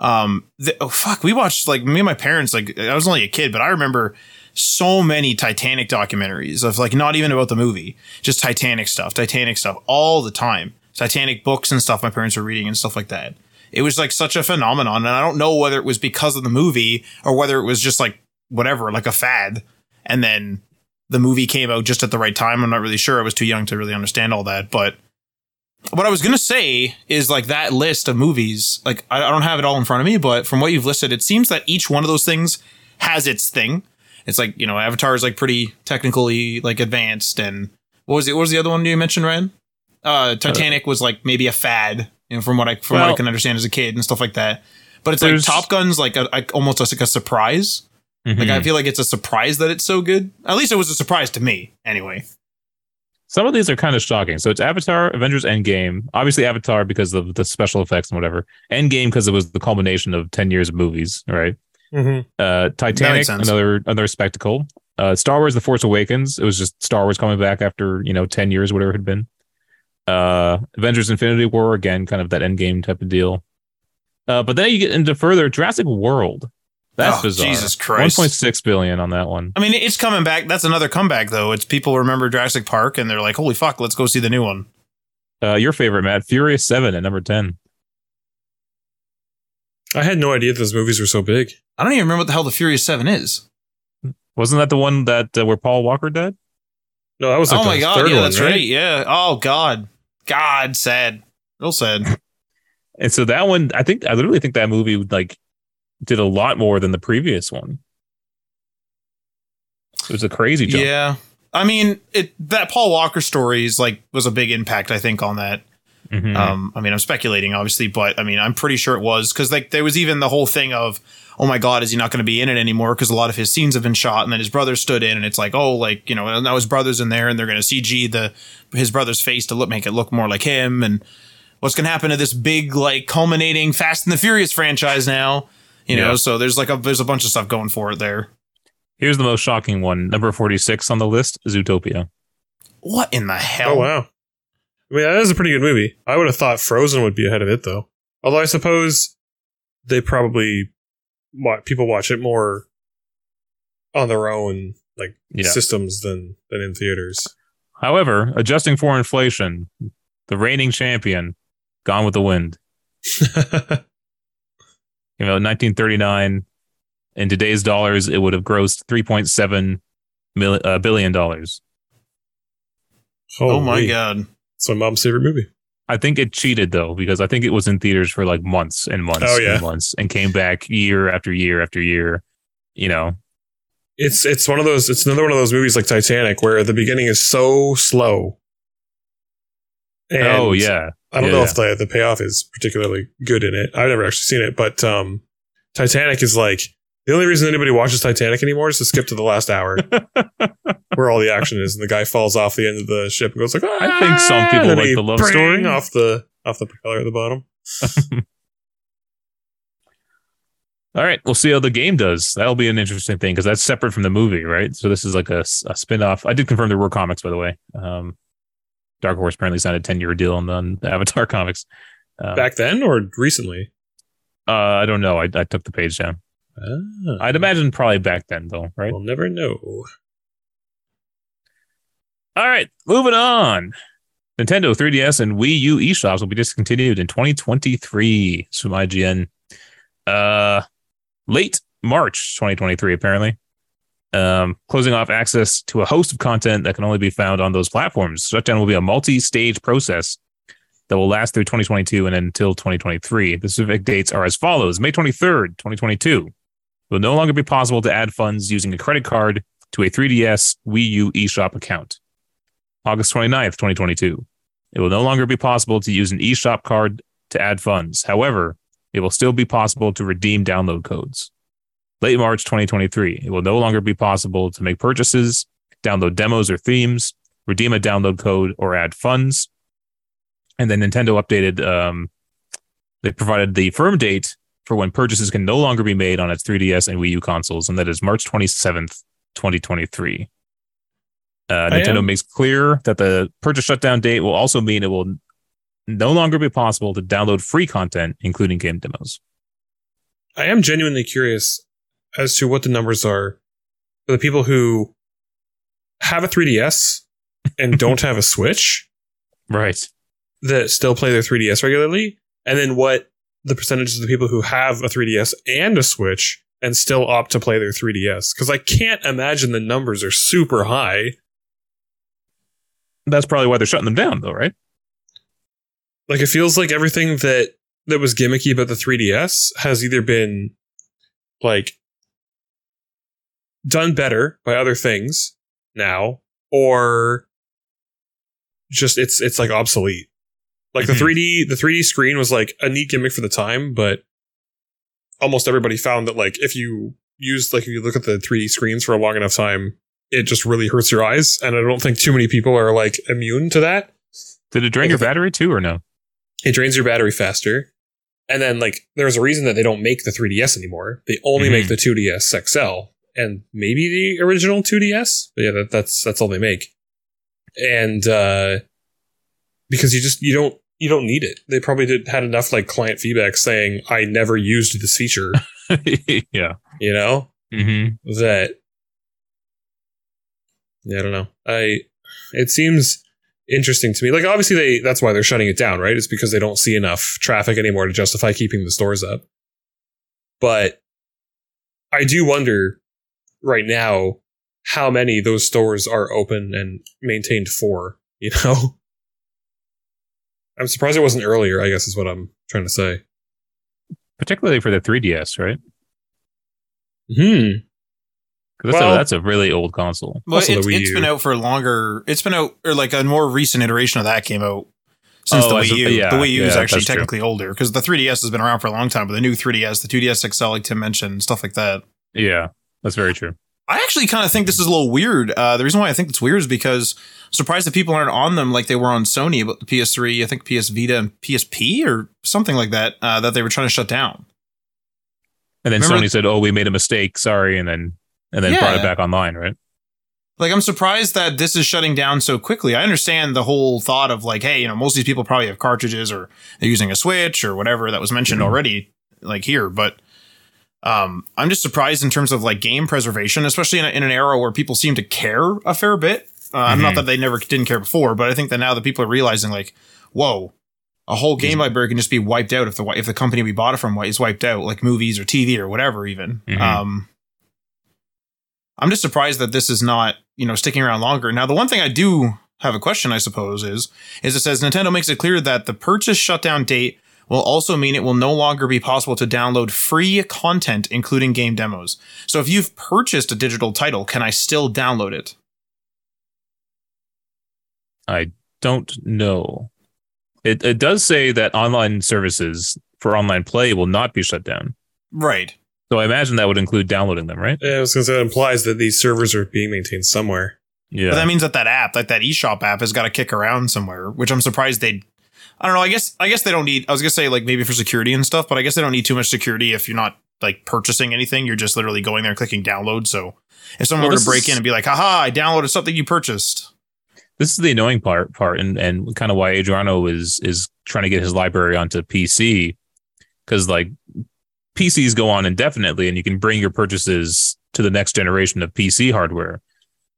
S3: um, the, oh, fuck, we watched, like, me and my parents, like, I was only a kid, but I remember so many Titanic documentaries of, like, not even about the movie, just Titanic stuff, Titanic stuff all the time. Titanic books and stuff my parents were reading and stuff like that. It was like such a phenomenon. And I don't know whether it was because of the movie or whether it was just like whatever, like a fad. And then the movie came out just at the right time. I'm not really sure. I was too young to really understand all that. But what I was going to say is like that list of movies, like I don't have it all in front of me, but from what you've listed, it seems that each one of those things has its thing. It's like, you know, Avatar is like pretty technically like advanced. And what was it? What was the other one you mentioned, Ryan? Uh, Titanic was like maybe a fad, you know, from what I from what I can understand as a kid and stuff like that. But it's like Top Gun's like a, like almost like a surprise. Like I
S1: Mhm.
S3: feel like it's a surprise that it's so good. At least it was a surprise to me, anyway.
S1: Some of these are kind of shocking. So it's Avatar, Avengers Endgame. Obviously, Avatar because of the special effects and whatever. Endgame because it was the culmination of 10 years of movies, right?
S2: hmm
S1: Uh, Titanic, another another spectacle. Uh, Star Wars: The Force Awakens. It was just Star Wars coming back after you know ten years, whatever it had been. Uh, Avengers: Infinity War again, kind of that Endgame type of deal. Uh, but then you get into further Jurassic World. That's
S3: Oh,
S1: bizarre.
S3: Jesus Christ.
S1: One point six billion on that one.
S3: I mean, it's coming back. That's another comeback, though. It's people remember Jurassic Park and they're like, "Holy fuck, let's go see the new one."
S1: Uh, your favorite, Matt? Furious Seven at number ten.
S2: I had no idea those movies were so big.
S3: I don't even remember what the hell the Furious Seven is.
S1: Wasn't that the one that uh, where Paul Walker died?
S2: No, that was like
S3: oh my
S2: the
S3: god,
S2: third
S3: yeah,
S2: one,
S3: that's right? Yeah. Oh god, God, sad, real sad.
S1: And so that one, I think, I literally think that movie like did a lot more than the previous one. It was a crazy jump.
S3: yeah, I mean, it that Paul Walker story is like was a big impact, I think, on that.
S1: Mhm.
S3: Um, I mean, I'm speculating, obviously, but I mean, I'm pretty sure it was because like there was even the whole thing of, oh my god, is he not going to be in it anymore? Because a lot of his scenes have been shot, and then his brother stood in, and it's like, oh, like you know, now his brother's in there, and they're going to CG the his brother's face to look make it look more like him, and what's going to happen to this big like culminating Fast and the Furious franchise now? You know,
S1: Yeah.
S3: so there's like a there's a bunch of stuff going for it there.
S1: Here's the most shocking one. Number 46 on the list, Zootopia.
S3: What in the hell?
S2: Oh wow. I mean, that is a pretty good movie. I would have thought Frozen would be ahead of it, though. Although I suppose they probably wa- people watch it more on their own like
S1: Yeah.
S2: systems than than in theaters.
S1: However, adjusting for inflation, the reigning champion, Gone with the Wind. You know, 1939. In today's dollars, it would have grossed 3.7 mil, uh, billion dollars.
S3: Oh my god.
S2: It's my mom's favorite movie.
S1: I think it cheated though because I think it was in theaters for like months and months
S2: Oh, yeah.
S1: and months and came back year after year after year. You know,
S2: It's it's one of those. It's another one of those movies like Titanic where the beginning is so slow. And
S1: oh yeah,
S2: I don't
S1: Yeah,
S2: know
S1: yeah.
S2: if the the payoff is particularly good in it. I've never actually seen it, but um, Titanic is like the only reason anybody watches Titanic anymore is to skip to the last hour where all the action is, and the guy falls off the end of the ship and goes like,
S1: I think some people
S2: "Ah,"
S1: like the love story.
S2: off the off the propeller at the bottom.
S1: All right, we'll see how the game does. That'll be an interesting thing because that's separate from the movie, right? So this is like a spin-off. I did confirm there were comics, by the way. Um, Dark Horse apparently signed a 10-year deal on the, on the Avatar comics. Uh,
S2: Back then or recently?
S1: uh, I don't know. I, I took the page down.
S2: Ah,
S1: I'd imagine probably back then, though, right?
S2: We'll never know.
S1: All right, moving on. Nintendo 3DS and Wii U eShops will be discontinued in 2023. It's from IGN. Uh, late March 2023, apparently. Um, closing off access to a host of content that can only be found on those platforms. Shutdown will be a multi-stage process that will last through 2022 and until 2023. The specific dates are as follows: May 23rd, 2022. It will no longer be possible to add funds using a credit card to a 3DS Wii U eShop account. August 29th, 2022. It will no longer be possible to use an eShop card to add funds. However, it will still be possible to redeem download codes. Late March 2023, it will no longer be possible to make purchases, download demos or themes, redeem a download code, or add funds. And then Nintendo updated, um, they provided the firm date for when purchases can no longer be made on its 3DS and Wii U consoles, and that is March 27th, 2023. Uh, Nintendo
S2: am.
S1: makes clear that the purchase shutdown date will also mean it will no longer be possible to download free content, including game demos.
S2: I am genuinely curious as to what the numbers are for the people who have a 3DS and don't have a Switch
S1: Right.
S2: that still play their 3DS regularly, and then what the percentages of the people who have a 3DS and a Switch and still opt to play their 3DS. Because I can't imagine the numbers are super high.
S1: That's probably why they're shutting them down, though, right?
S2: Like it feels like everything that that was gimmicky about the 3DS has either been like done better by other things now or just it's it's like obsolete. Like
S1: Mhm.
S2: the 3D the 3D screen was like a neat gimmick for the time, but almost everybody found that like if you use like if you look at the 3D screens for a long enough time, it just really hurts your eyes and I don't think too many people are like immune to that.
S1: Did it drain your battery too, or no?
S2: it drains your battery faster. And then like there's a reason that they don't make the 3DS anymore. They only
S1: Mhm.
S2: make the 2DS XL and maybe the original 2DS. But yeah, that, that's that's all they make. And uh because you just you don't you don't need it. They probably did had enough like client feedback saying I never used this feature,
S1: yeah.
S2: you know?
S1: hmm
S2: That Yeah, I don't know. I it seems interesting to me. Like obviously they that's why they're shutting it down, right? It's because they don't see enough traffic anymore to justify keeping the stores up. But I do wonder right now how many those stores are open and maintained for, you know? I'm surprised it wasn't earlier, I guess is what I'm trying to say.
S1: Particularly for the 3DS, right?
S2: Hmm.
S1: 'Cause that's,
S2: Well-
S1: a, that's a really old console.
S3: Well,
S2: Also the
S3: it's,
S2: Wii
S3: it's
S2: U.
S3: been out for longer. It's been out, or like a more recent iteration of that came out since
S1: Oh,
S3: the
S1: as
S3: Wii
S1: a-
S3: U.
S1: yeah,
S3: the Wii U is actually
S1: that's true.
S3: technically older because the 3DS has been around for a long time, but the new 3DS, the 2DS XL, like Tim mentioned, stuff like that.
S1: Yeah, that's very true.
S3: I actually kind of think this is a little weird. Uh, the reason why I think it's weird is because I'm surprised that people aren't on them like they were on Sony about the PS3, I think PS Vita and PSP or something like that, uh, that they were trying to shut down.
S1: And then
S3: Remember-
S1: Sony said, "Oh, we made a mistake. Sorry," and then and then brought it back online, right?
S3: Like, I'm surprised that this is shutting down so quickly. I understand the whole thought of like, hey, you know, most of these people probably have cartridges or they're using a Switch or whatever that was mentioned
S1: Mhm.
S3: already, like here. But um, I'm just surprised in terms of like game preservation, especially in, a, in an era where people seem to care a fair bit. Uh, I'm Not that they never didn't care before, but I think that now that people are realizing like, whoa, a whole game library can just be wiped out if the if the company we bought it from is wiped out, like movies or TV or whatever. Even
S1: Mhm.
S3: um, I'm just surprised that this is not you know sticking around longer. Now, the one thing I do have a question, I suppose, is is it says Nintendo makes it clear that the purchase shutdown date will also mean it will no longer be possible to download free content, including game demos. So, if you've purchased a digital title, can I still download it?
S1: I don't know. It it does say that online services for online play will not be shut down.
S3: Right.
S1: So I imagine that would include downloading them, right?
S2: Yeah, I was gonna say that implies that these servers are being maintained somewhere.
S1: Yeah.
S3: But that means that that app, like that eShop app, has got to kick around somewhere, which I'm surprised they. I don't know. I guess I guess they don't need. I was gonna say like maybe for security and stuff, but I guess they don't need too much security if you're not like purchasing anything. You're just literally going there and clicking download. So if someone
S1: Well,
S3: were to break
S1: is-
S3: in and be like, "Haha, I downloaded something you purchased,"
S1: this is the annoying part part and and kind of why Adriano is is trying to get his library onto PC because like PCs go on indefinitely and you can bring your purchases to the next generation of PC hardware.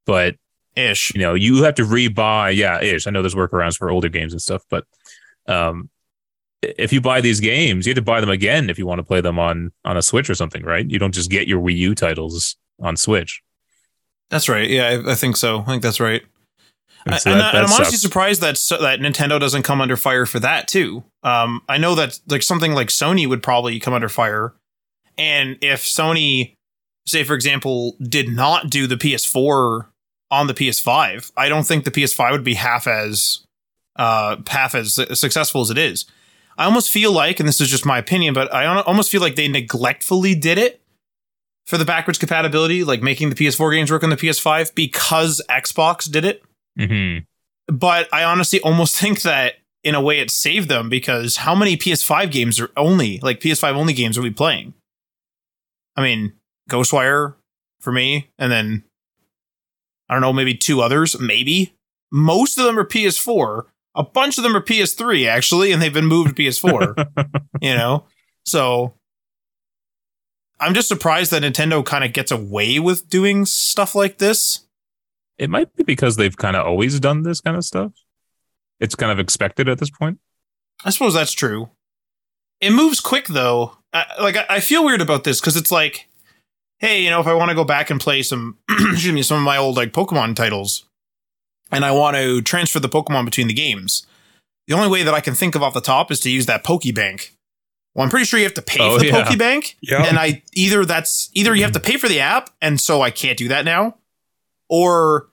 S1: But
S3: ish.
S1: you know, you have to rebuy. Yeah, ish. I know there's workarounds for older games and stuff, but um, if you buy these games, you have to buy them again if you want to play them on on a Switch or something, right? You don't just get your Wii U titles on Switch.
S3: That's right. Yeah, I, I think so. I think that's right.
S1: And so
S3: and
S1: that-
S3: I- and
S1: that
S3: I'm honestly surprised that that Nintendo doesn't come under fire for that too. Um, I know that like something like Sony would probably come under fire, and if Sony, say for example, did not do the PS4 on the PS5, I don't think the PS5 would be half as uh, half as successful as it is. I almost feel like, and this is just my opinion, but I almost feel like they neglectfully did it for the backwards compatibility, like making the PS4 games work on the PS5 because Xbox did it
S1: hmm
S3: but I honestly almost think that in a way it saved them because how many PS5 games are only like PS5 only games are we playing? I mean, Ghostwire for me, and then I don't know, maybe two others, maybe. Most of them are PS4. A bunch of them are PS3 actually, and they've been moved to PS4. you know, so I'm just surprised that Nintendo kind of gets away with doing stuff like this.
S1: It might be because they've kind of always done this kind of stuff. It's kind of expected at this point.
S3: I suppose that's true. It moves quick though. I, like I, I feel weird about this because it's like, hey, you know, if I want to go back and play some, excuse me, some of my old like Pokemon titles, and I want to transfer the Pokemon between the games, the only way that I can think of off the top is to use that Pokebank. Well, I'm pretty sure you have to pay
S1: Oh,
S3: for the
S1: yeah.
S3: Pokebank,
S2: Yeah.
S3: and I either that's either you have to pay for the app, and so I can't do that now, or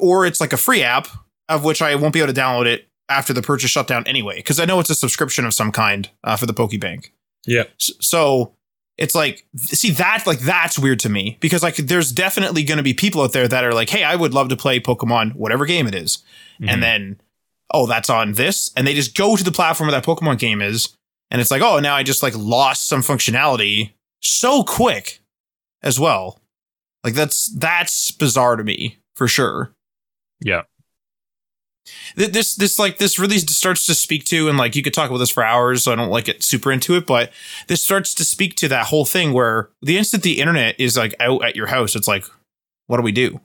S3: or it's like a free app of which I won't be able to download it after the purchase shutdown anyway, because I know it's a subscription of some kind uh, for the Pokebank.
S2: Yeah.
S3: S- So it's like, see that like that's weird to me because like there's definitely going to be people out there that are like, hey, I would love to play Pokemon, whatever game it is,
S1: Mhm.
S3: and then oh, that's on this, and they just go to the platform where that Pokemon game is, and it's like, oh, now I just like lost some functionality so quick as well. Like that's that's bizarre to me for sure
S1: yeah.
S3: Th- this this like this really starts to speak to and like you could talk about this for hours so i don't like get super into it but this starts to speak to that whole thing where the instant the internet is like out at your house it's like what do we do?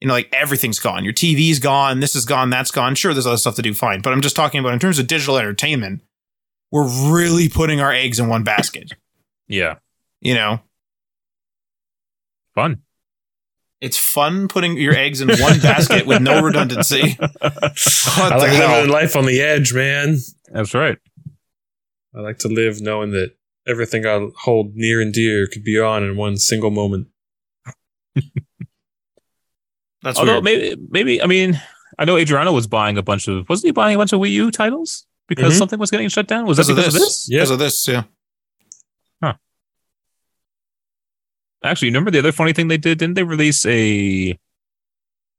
S3: You know like everything's gone. Your tv's gone this is gone that's gone. Sure there's other stuff to do fine but i'm just talking about in terms of digital entertainment we're really putting our eggs in one basket.
S1: Yeah.
S3: you know?
S1: Fun.
S3: It's fun putting your eggs in one basket with no redundancy what
S2: I
S3: the
S2: like
S3: hell?
S2: living life on the edge, man.
S1: That's right.
S2: I like to live knowing that everything I hold near and dear could be on in one single moment.
S3: that's
S1: Although
S3: weird.
S1: maybe, maybe I mean, I know Adriano was buying a bunch of. Wasn't he buying a bunch of Wii U titles because
S2: Mhm.
S1: something was getting shut down? Was that
S3: because of this,
S1: of this?
S2: Yeah.
S3: because of this yeah
S1: Actually, remember the other funny thing they did? Didn't they release a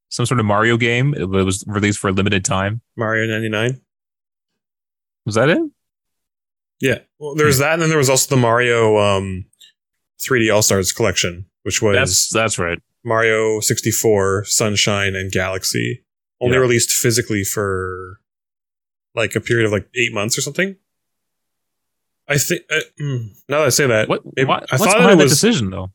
S1: some sort of Mario game? It was released for a limited time.
S2: Mario 99.
S1: Was that it?
S2: Yeah. Well, there was that, and then there was also the Mario um, 3D All Stars collection, which was
S1: That's that's right.
S2: Mario 64, Sunshine, and Galaxy. Only
S1: Yeah.
S2: released physically for like a period of like eight months or something. I think. Uh, mm, now that I say that,
S1: What?
S2: Maybe-
S1: why,
S2: I
S1: what's
S2: thought it
S1: that
S2: was-
S1: decision though?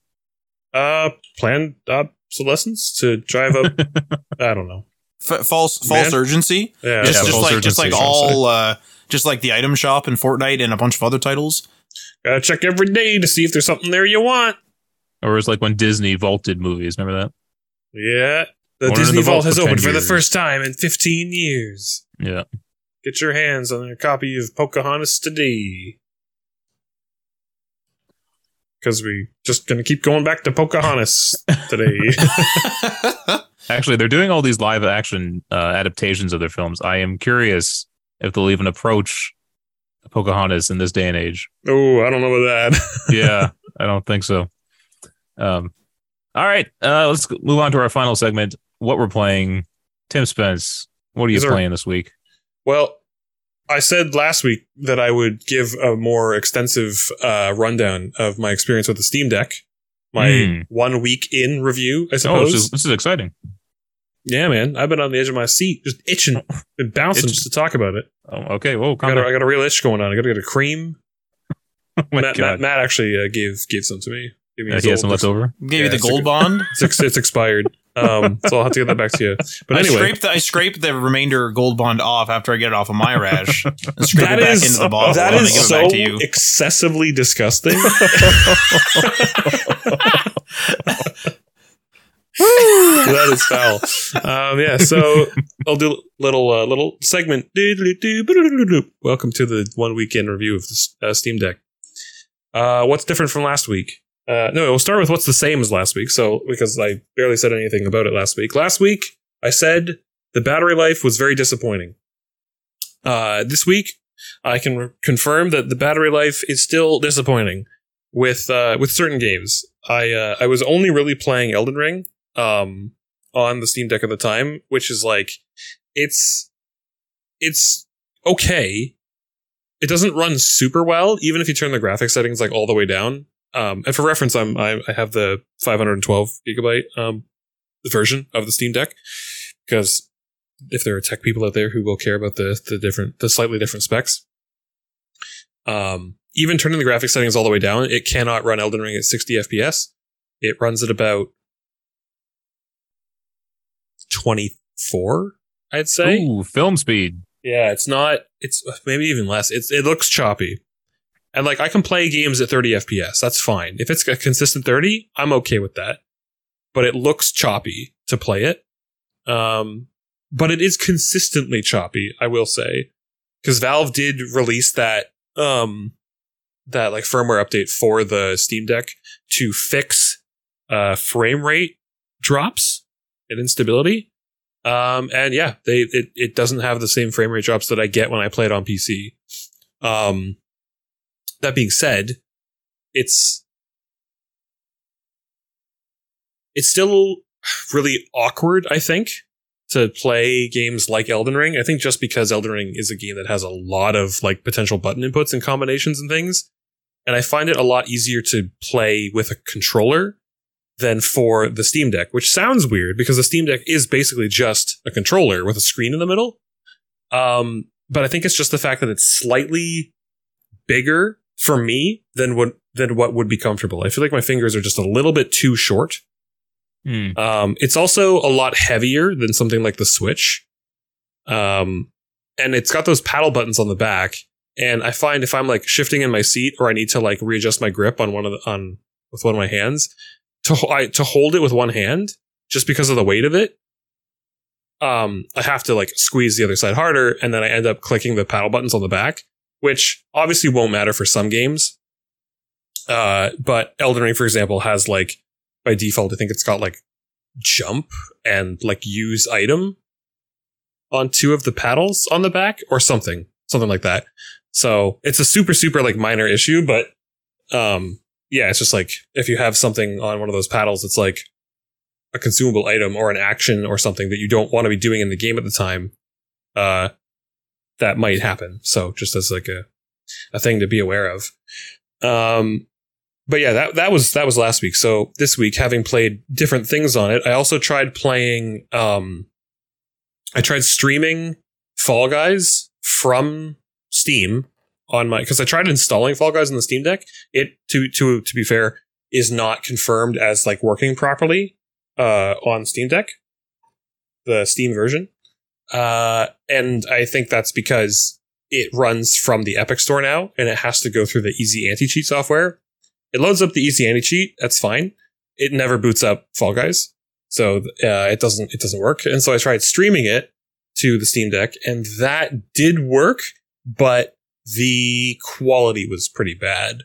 S2: Uh, planned obsolescence to drive up. I don't know.
S3: F- false false
S2: Man.
S3: urgency.
S2: Yeah,
S3: just
S1: Yeah,
S3: just
S1: false
S3: like just like all uh, just like the item shop in Fortnite and a bunch of other titles.
S2: gotta check every day to see if there's something there you want.
S1: Or it's like when Disney vaulted movies. Remember that?
S2: Yeah, the
S1: Wanted
S2: Disney
S1: the vault
S2: Vault has
S1: for 10
S2: opened for the first time in 15 years.
S1: Yeah.
S2: Get your hands on a copy of Pocahontas today. Because we just gonna keep going back to Pocahontas today.
S1: Actually, they're doing all these live action uh, adaptations of their films. I am curious if they'll even approach Pocahontas in this day and age.
S2: oh, I don't know about that.
S1: yeah, I don't think so. Um, all right, uh, let's move on to our final segment. What we're playing, Tim Spence. What are you
S2: sir.
S1: playing this week?
S2: Well, I said last week that I would give a more extensive uh, rundown of my experience with the Steam Deck. My
S1: Hmm.
S2: one week in review, I
S1: Oh,
S2: suppose.
S1: this is, this is exciting.
S2: yeah, man. I've been on the edge of my seat, just itching, been bouncing
S1: Itching.
S2: just to talk about it.
S1: Oh, okay. Whoa,
S2: I got, a,
S1: down.
S2: I got a real itch going on. I got to get a cream.
S1: Oh
S2: Matt, Matt, Matt actually uh, gave gave some to me. Gave me
S1: Uh, he has some
S2: old-
S1: left over.
S3: Gave
S2: Yeah,
S3: you the
S2: it's a
S3: gold bond.
S2: It's, it's expired. Um, so I'll have to get that back to you. But
S3: I
S2: anyway,
S3: scraped the, I scraped the remainder gold bond off after I get it off of my rash. and scrape
S2: that
S3: it back
S2: is
S3: into the bottle.
S2: that
S3: and I it
S2: so
S3: back to you.
S2: excessively disgusting. that is foul. Um, yeah, so I'll do a little uh, little segment. Welcome to the one weekend review of the uh, Steam Deck. Uh, what's different from last week? Uh, no, we'll start with what's the same as last week. So because I barely said anything about it last week. Last week I said the battery life was very disappointing. Uh, this week I can re- confirm that the battery life is still disappointing with uh, with certain games. I uh, I was only really playing Elden Ring um, on the Steam Deck at the time, which is like it's it's okay. It doesn't run super well, even if you turn the graphics settings like all the way down. Um, and for reference, I'm I, I have the 512 gigabyte um, version of the Steam Deck because if there are tech people out there who will care about the the different the slightly different specs, um, even turning the graphics settings all the way down, it cannot run Elden Ring at 60 FPS. It runs at about 24, I'd say.
S1: Ooh, film speed.
S2: Yeah, it's not. It's maybe even less. It's it looks choppy, and like I can play games at 30 FPS. That's fine. If it's a consistent 30, I'm okay with that. But it looks choppy to play it. Um, but it is consistently choppy. I will say, because Valve did release that um that like firmware update for the Steam Deck to fix uh frame rate drops and instability. Um, and yeah, they it, it doesn't have the same frame rate drops that I get when I play it on PC. Um, that being said, it's it's still really awkward. I think to play games like Elden Ring. I think just because Elden Ring is a game that has a lot of like potential button inputs and combinations and things, and I find it a lot easier to play with a controller than for the Steam Deck, which sounds weird because the Steam Deck is basically just a controller with a screen in the middle. Um, but I think it's just the fact that it's slightly bigger for me than what than what would be comfortable. I feel like my fingers are just a little bit too short.
S1: Hmm.
S2: Um, it's also a lot heavier than something like the Switch. Um, and it's got those paddle buttons on the back. And I find if I'm like shifting in my seat or I need to like readjust my grip on one of the, on with one of my hands, to I, to hold it with one hand just because of the weight of it. Um, I have to like squeeze the other side harder, and then I end up clicking the paddle buttons on the back, which obviously won't matter for some games. Uh, but Elden Ring, for example, has like by default, I think it's got like jump and like use item on two of the paddles on the back or something, something like that. So it's a super, super like minor issue, but um, yeah, it's just like if you have something on one of those paddles, it's like a consumable item or an action or something that you don't want to be doing in the game at the time. Uh, that might happen. So just as like a a thing to be aware of. Um, but yeah, that that was that was last week. So this week, having played different things on it, I also tried playing. Um, I tried streaming Fall Guys from Steam on my because I tried installing Fall Guys on the Steam Deck. It to to to be fair is not confirmed as like working properly uh, on Steam Deck, the Steam version, uh, and I think that's because it runs from the Epic Store now, and it has to go through the Easy Anti Cheat software. It loads up the Easy Anti Cheat. That's fine. It never boots up Fall Guys, so uh, it doesn't it doesn't work. And so I tried streaming it to the Steam Deck, and that did work, but the quality was pretty bad.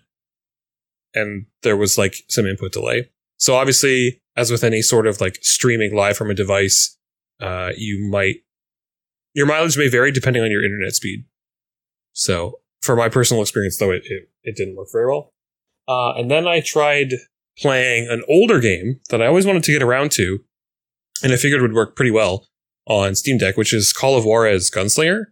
S2: And there was like some input delay. So obviously, as with any sort of like streaming live from a device, uh, you might, your mileage may vary depending on your internet speed. So for my personal experience, though, it, it, it didn't work very well. Uh, and then I tried playing an older game that I always wanted to get around to, and I figured would work pretty well on Steam Deck, which is Call of Juarez Gunslinger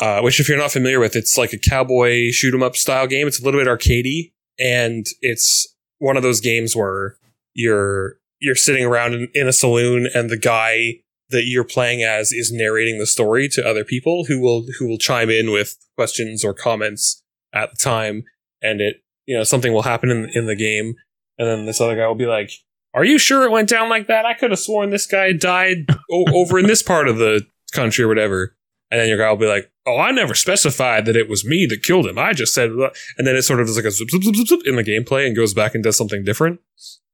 S2: uh, which if you're not familiar with, it's like a cowboy shoot 'em up style game. It's a little bit arcadey, and it's one of those games where you're you're sitting around in, in a saloon, and the guy that you're playing as is narrating the story to other people who will who will chime in with questions or comments at the time, and it you know something will happen in in the game, and then this other guy will be like. Are you sure it went down like that? I could have sworn this guy died o- over in this part of the country or whatever. And then your guy will be like, "Oh, I never specified that it was me that killed him. I just said," and then it sort of is like a zip, zip, zip, zip, zip in the gameplay and goes back and does something different,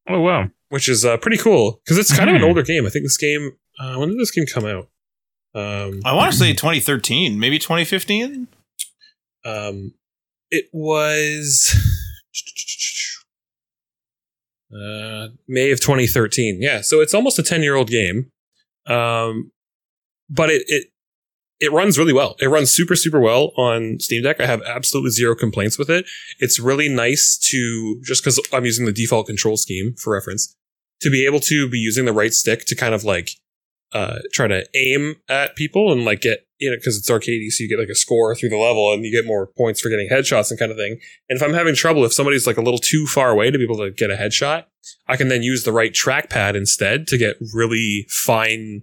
S1: Oh wow.
S2: which is uh, pretty cool because it's kind of an
S1: Mhm.
S2: older game. I think this game. Uh, when did this game come out? Um,
S3: I want to say 2013, maybe 2015.
S2: um, it was uh, May of 2013. Yeah, so it's almost a 10 year old game. Um, but it, it it runs really well. It runs super super well on Steam Deck. I have absolutely zero complaints with it. It's really nice to just because I'm using the default control scheme for reference to be able to be using the right stick to kind of like uh, try to aim at people and like get you know because it's arcade, so you get like a score through the level and you get more points for getting headshots and kind of thing. And if I'm having trouble, if somebody's like a little too far away to be able to get a headshot, I can then use the right trackpad instead to get really fine,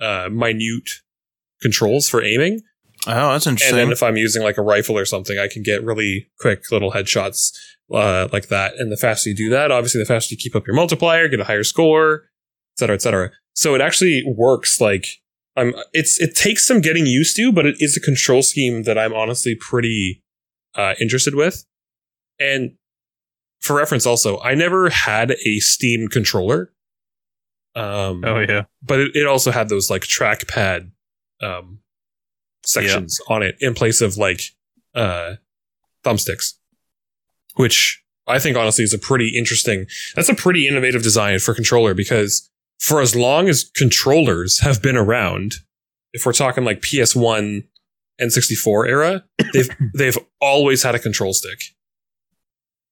S2: uh, minute controls for aiming.
S3: Oh, that's interesting.
S2: And then if I'm using like a rifle or something, I can get really quick little headshots uh, like that. And the faster you do that, obviously, the faster you keep up your multiplier, get a higher score, et cetera, et cetera. So it actually works like I'm. It's it takes some getting used to, but it is a control scheme that I'm honestly pretty uh, interested with. And for reference, also, I never had a Steam controller. Um,
S1: Oh yeah.
S2: but it, it also had those like trackpad um sections on it in place of like uh thumbsticks which i think honestly is a pretty interesting that's a pretty innovative design for controller because for as long as controllers have been around if we're talking like ps1 n64 era they've they've always had a control stick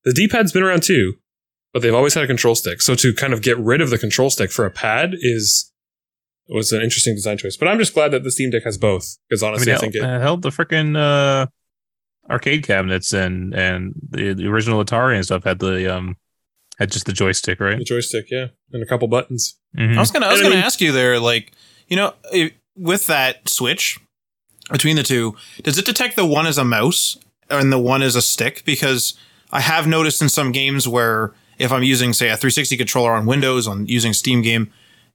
S2: the d-pad's been around too but they've always had a control stick so to kind of get rid of the control stick for a pad is was an interesting design choice. But I'm just glad that the Steam Deck has both because
S1: I
S2: honestly,
S1: mean,
S2: I, think it,
S1: it held the freaking uh, arcade cabinets and and the, the original Atari and stuff had the um had just the joystick, right?
S2: the joystick, yeah, and a couple buttons.
S1: Mhm.
S3: I was gonna, I was
S2: And
S3: gonna
S2: mean-
S3: ask you there, like, you know, if, with that switch between the two, does it detect the one as a mouse and the one as a stick? Because I have noticed in some games where if I'm using, say, a 360 controller on Windows on using Steam game,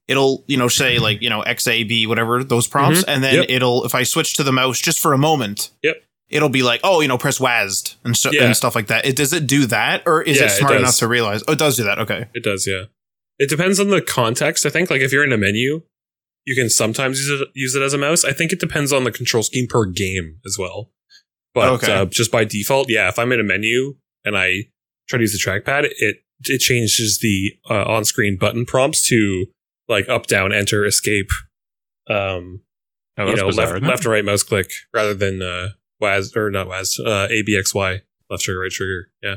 S3: it'll, you know, say like, you know, X A B whatever those prompts, and then
S2: Yep.
S3: it'll if I switch to the mouse just for a moment.
S2: Yep.
S3: It'll be like, oh, you know, press WASD and, stu-
S2: Yeah.
S3: and stuff like that. It, does it do that, or is
S2: Yeah,
S3: it
S2: it
S3: smart
S2: does.
S3: enough to realize? Oh, it does do that. Okay.
S2: It does, yeah. It depends on the context. I think, like if you're in a menu, you can sometimes use it use it as a mouse. I think it depends on the control scheme per game as well. But
S3: Okay.
S2: uh, just by default, yeah, if I'm in a menu and I try to use the trackpad, it it changes the uh, on screen button prompts to like up, down, enter, escape. Um,
S1: Oh,
S2: you know,
S1: bizarre,
S2: left, left and right mouse click rather than uh, WAS or not WAS, uh, ABXY, left trigger, right trigger. Yeah.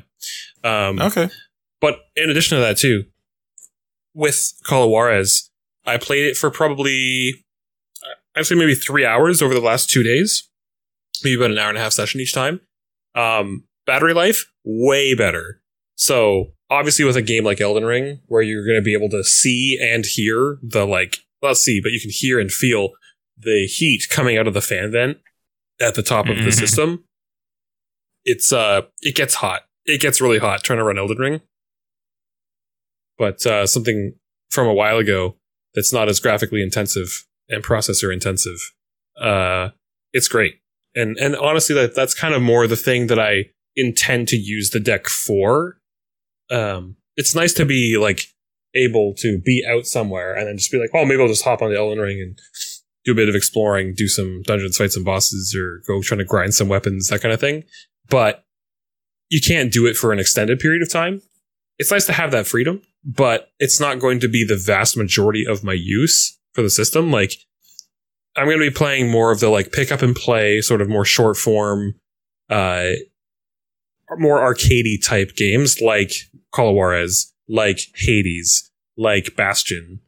S2: Um,
S3: Okay.
S2: But in addition to that, too, with Call of Juarez, I played it for probably, actually, maybe three hours over the last two days, maybe about an hour and a half session each time. Um, battery life, way better. So, obviously, with a game like Elden Ring, where you're going to be able to see and hear the, like, not see, but you can hear and feel the heat coming out of the fan vent at the top of the
S1: Mhm.
S2: system. It's, uh, it gets hot. It gets really hot trying to run Elden Ring but uh, something from a while ago that's not as graphically intensive and processor intensive. Uh, it's great, and and honestly, that that's kind of more the thing that I intend to use the deck for. Um, it's nice to be like able to be out somewhere and then just be like, oh, maybe I'll just hop on the Elden Ring and do a bit of exploring, do some dungeons, fight some bosses, or go trying to grind some weapons, that kind of thing. But you can't do it for an extended period of time. It's nice to have that freedom, but it's not going to be the vast majority of my use for the system. Like, I'm going to be playing more of the like pick up and play, sort of more short form, uh, more arcadey type games like Call of Juarez, like Hades, like Bastion,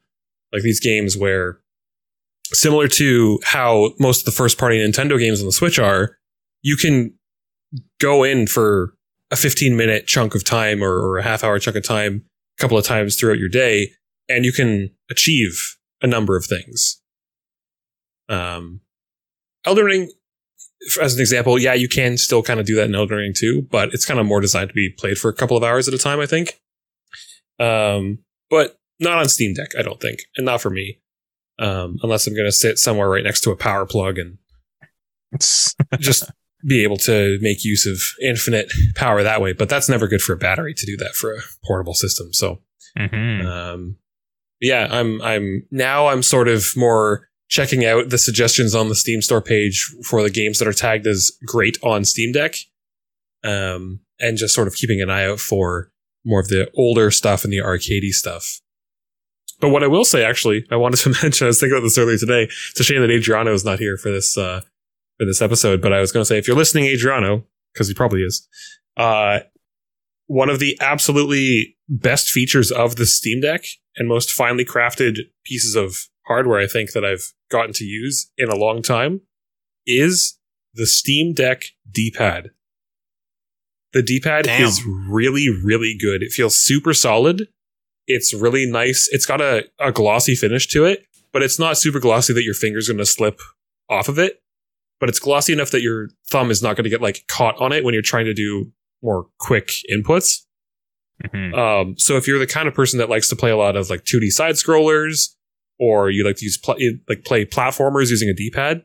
S2: like these games where similar to how most of the first party Nintendo games on the Switch are, you can go in for a 15 minute chunk of time or, or a half hour chunk of time a couple of times throughout your day and you can achieve a number of things. Um, Elden Ring, as an example, yeah, you can still kind of do that in Elden Ring too, but it's kind of more designed to be played for a couple of hours at a time, I think. Um, but not on Steam Deck, I don't think, and not for me. Um, unless I'm going to sit somewhere right next to a power plug and just be able to make use of infinite power that way. But that's never good for a battery to do that for a portable system. So,
S1: Mhm.
S2: um, yeah, I'm I'm now I'm sort of more checking out the suggestions on the Steam store page for the games that are tagged as great on Steam Deck, um, and just sort of keeping an eye out for more of the older stuff and the arcadey stuff. But what I will say, actually, I wanted to mention, I was thinking about this earlier today. It's a shame that Adriano is not here for this uh, for this episode, but I was going to say, if you're listening, Adriano, because he probably is, uh, one of the absolutely best features of the Steam Deck and most finely crafted pieces of hardware I think that I've gotten to use in a long time is the Steam Deck D-pad. The D-pad is really, really good. It feels super solid. It's really nice. It's got a, a glossy finish to it, but it's not super glossy that your finger's going to slip off of it. But it's glossy enough that your thumb is not going to get like caught on it when you're trying to do more quick inputs.
S1: Mhm.
S2: Um, so if you're the kind of person that likes to play a lot of like 2D side scrollers, or you like to use pl- like play platformers using a D-pad,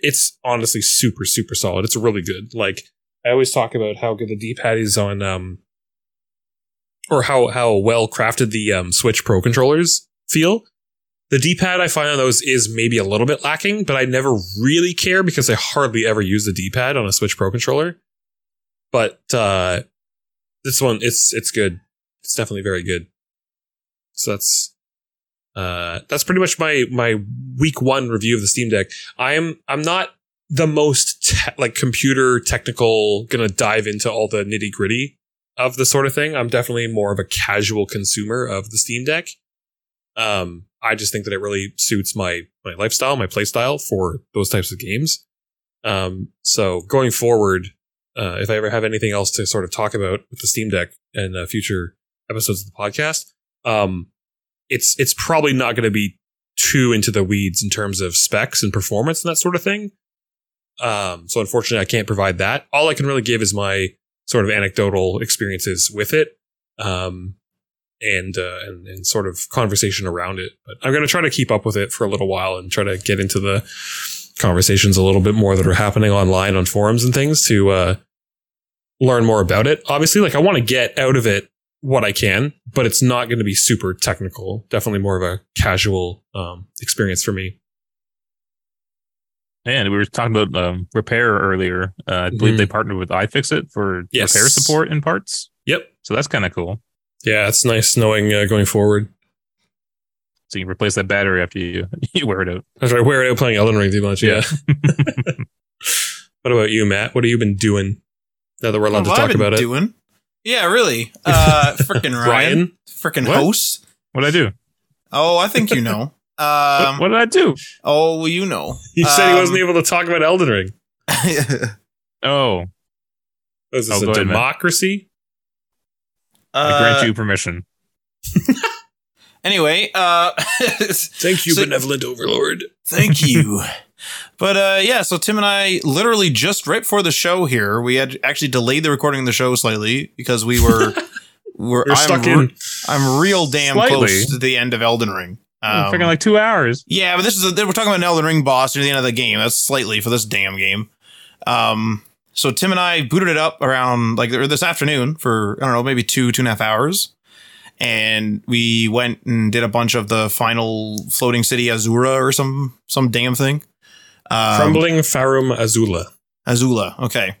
S2: it's honestly super super solid. It's really good. Like I always talk about how good the D-pad is on, um, or how how well crafted the um, Switch Pro controllers feel. The D-pad I find on those is maybe a little bit lacking, but I never really care because I hardly ever use the D-pad on a Switch Pro controller. But uh, this one, it's it's good. It's definitely very good. So that's uh, that's pretty much my my week one review of the Steam Deck. I'm I'm not the most te- like computer technical gonna dive into all the nitty gritty of the sort of thing. I'm definitely more of a casual consumer of the Steam Deck. Um, I just think that it really suits my my lifestyle, my playstyle for those types of games. Um, so going forward, uh, if I ever have anything else to sort of talk about with the Steam Deck and uh, future episodes of the podcast, um, it's it's probably not going to be too into the weeds in terms of specs and performance and that sort of thing. Um, so unfortunately, I can't provide that. All I can really give is my sort of anecdotal experiences with it, um, and, uh, and and sort of conversation around it. But I'm going to try to keep up with it for a little while and try to get into the conversations a little bit more that are happening online on forums and things to uh, learn more about it. Obviously, like I want to get out of it what I can, but it's not going to be super technical. Definitely more of a casual um, experience for me.
S1: And we were talking about um, repair earlier. Uh, I believe
S2: Mhm.
S1: they partnered with iFixit for
S2: Yes.
S1: repair support in parts.
S2: Yep.
S1: So that's kind of cool.
S2: Yeah, it's nice knowing uh, going forward.
S1: So you can replace that battery after you, you wear it out.
S2: That's right. Wear it out playing Elden Ring too much. Yeah.
S1: Yeah.
S2: what about you, Matt? What have you been doing now that we're allowed
S3: What
S2: to
S3: have I
S2: talk
S3: been
S2: about it?
S3: Doing? Yeah, really. Uh, freaking Ryan,
S2: Ryan?
S3: freaking host.
S1: What did I do?
S3: Oh, I think you know.
S1: What,
S3: Um,
S1: what did I do?
S3: oh, well, you know.
S2: He said he
S3: Um,
S2: wasn't able to talk about Elden Ring.
S1: Oh,
S2: Was this
S1: Oh,
S2: a
S1: go ahead, Matt.
S2: democracy?
S1: I grant
S3: Uh,
S1: you permission.
S3: Anyway, uh,
S2: Thank you,
S3: So-
S2: benevolent overlord.
S3: Thank you. But uh, yeah, so Tim and I literally just right before the show here, we had actually delayed the recording of the show slightly because we were we're,
S2: We're
S3: I'm
S2: stuck
S3: re-
S2: in.
S3: I'm real damn
S1: Slightly.
S3: close to the end of Elden Ring. Um,
S1: Freaking like two hours.
S3: yeah, but this is a, we're talking about an Elden Ring boss near the end of the game. That's slightly for this damn game. Um, so Tim and I booted it up around like this afternoon for I don't know maybe two two and a half hours, and we went and did a bunch of the final floating city Azura or some some damn thing. Um,
S2: Crumbling Farum Azula.
S3: Azula. Okay.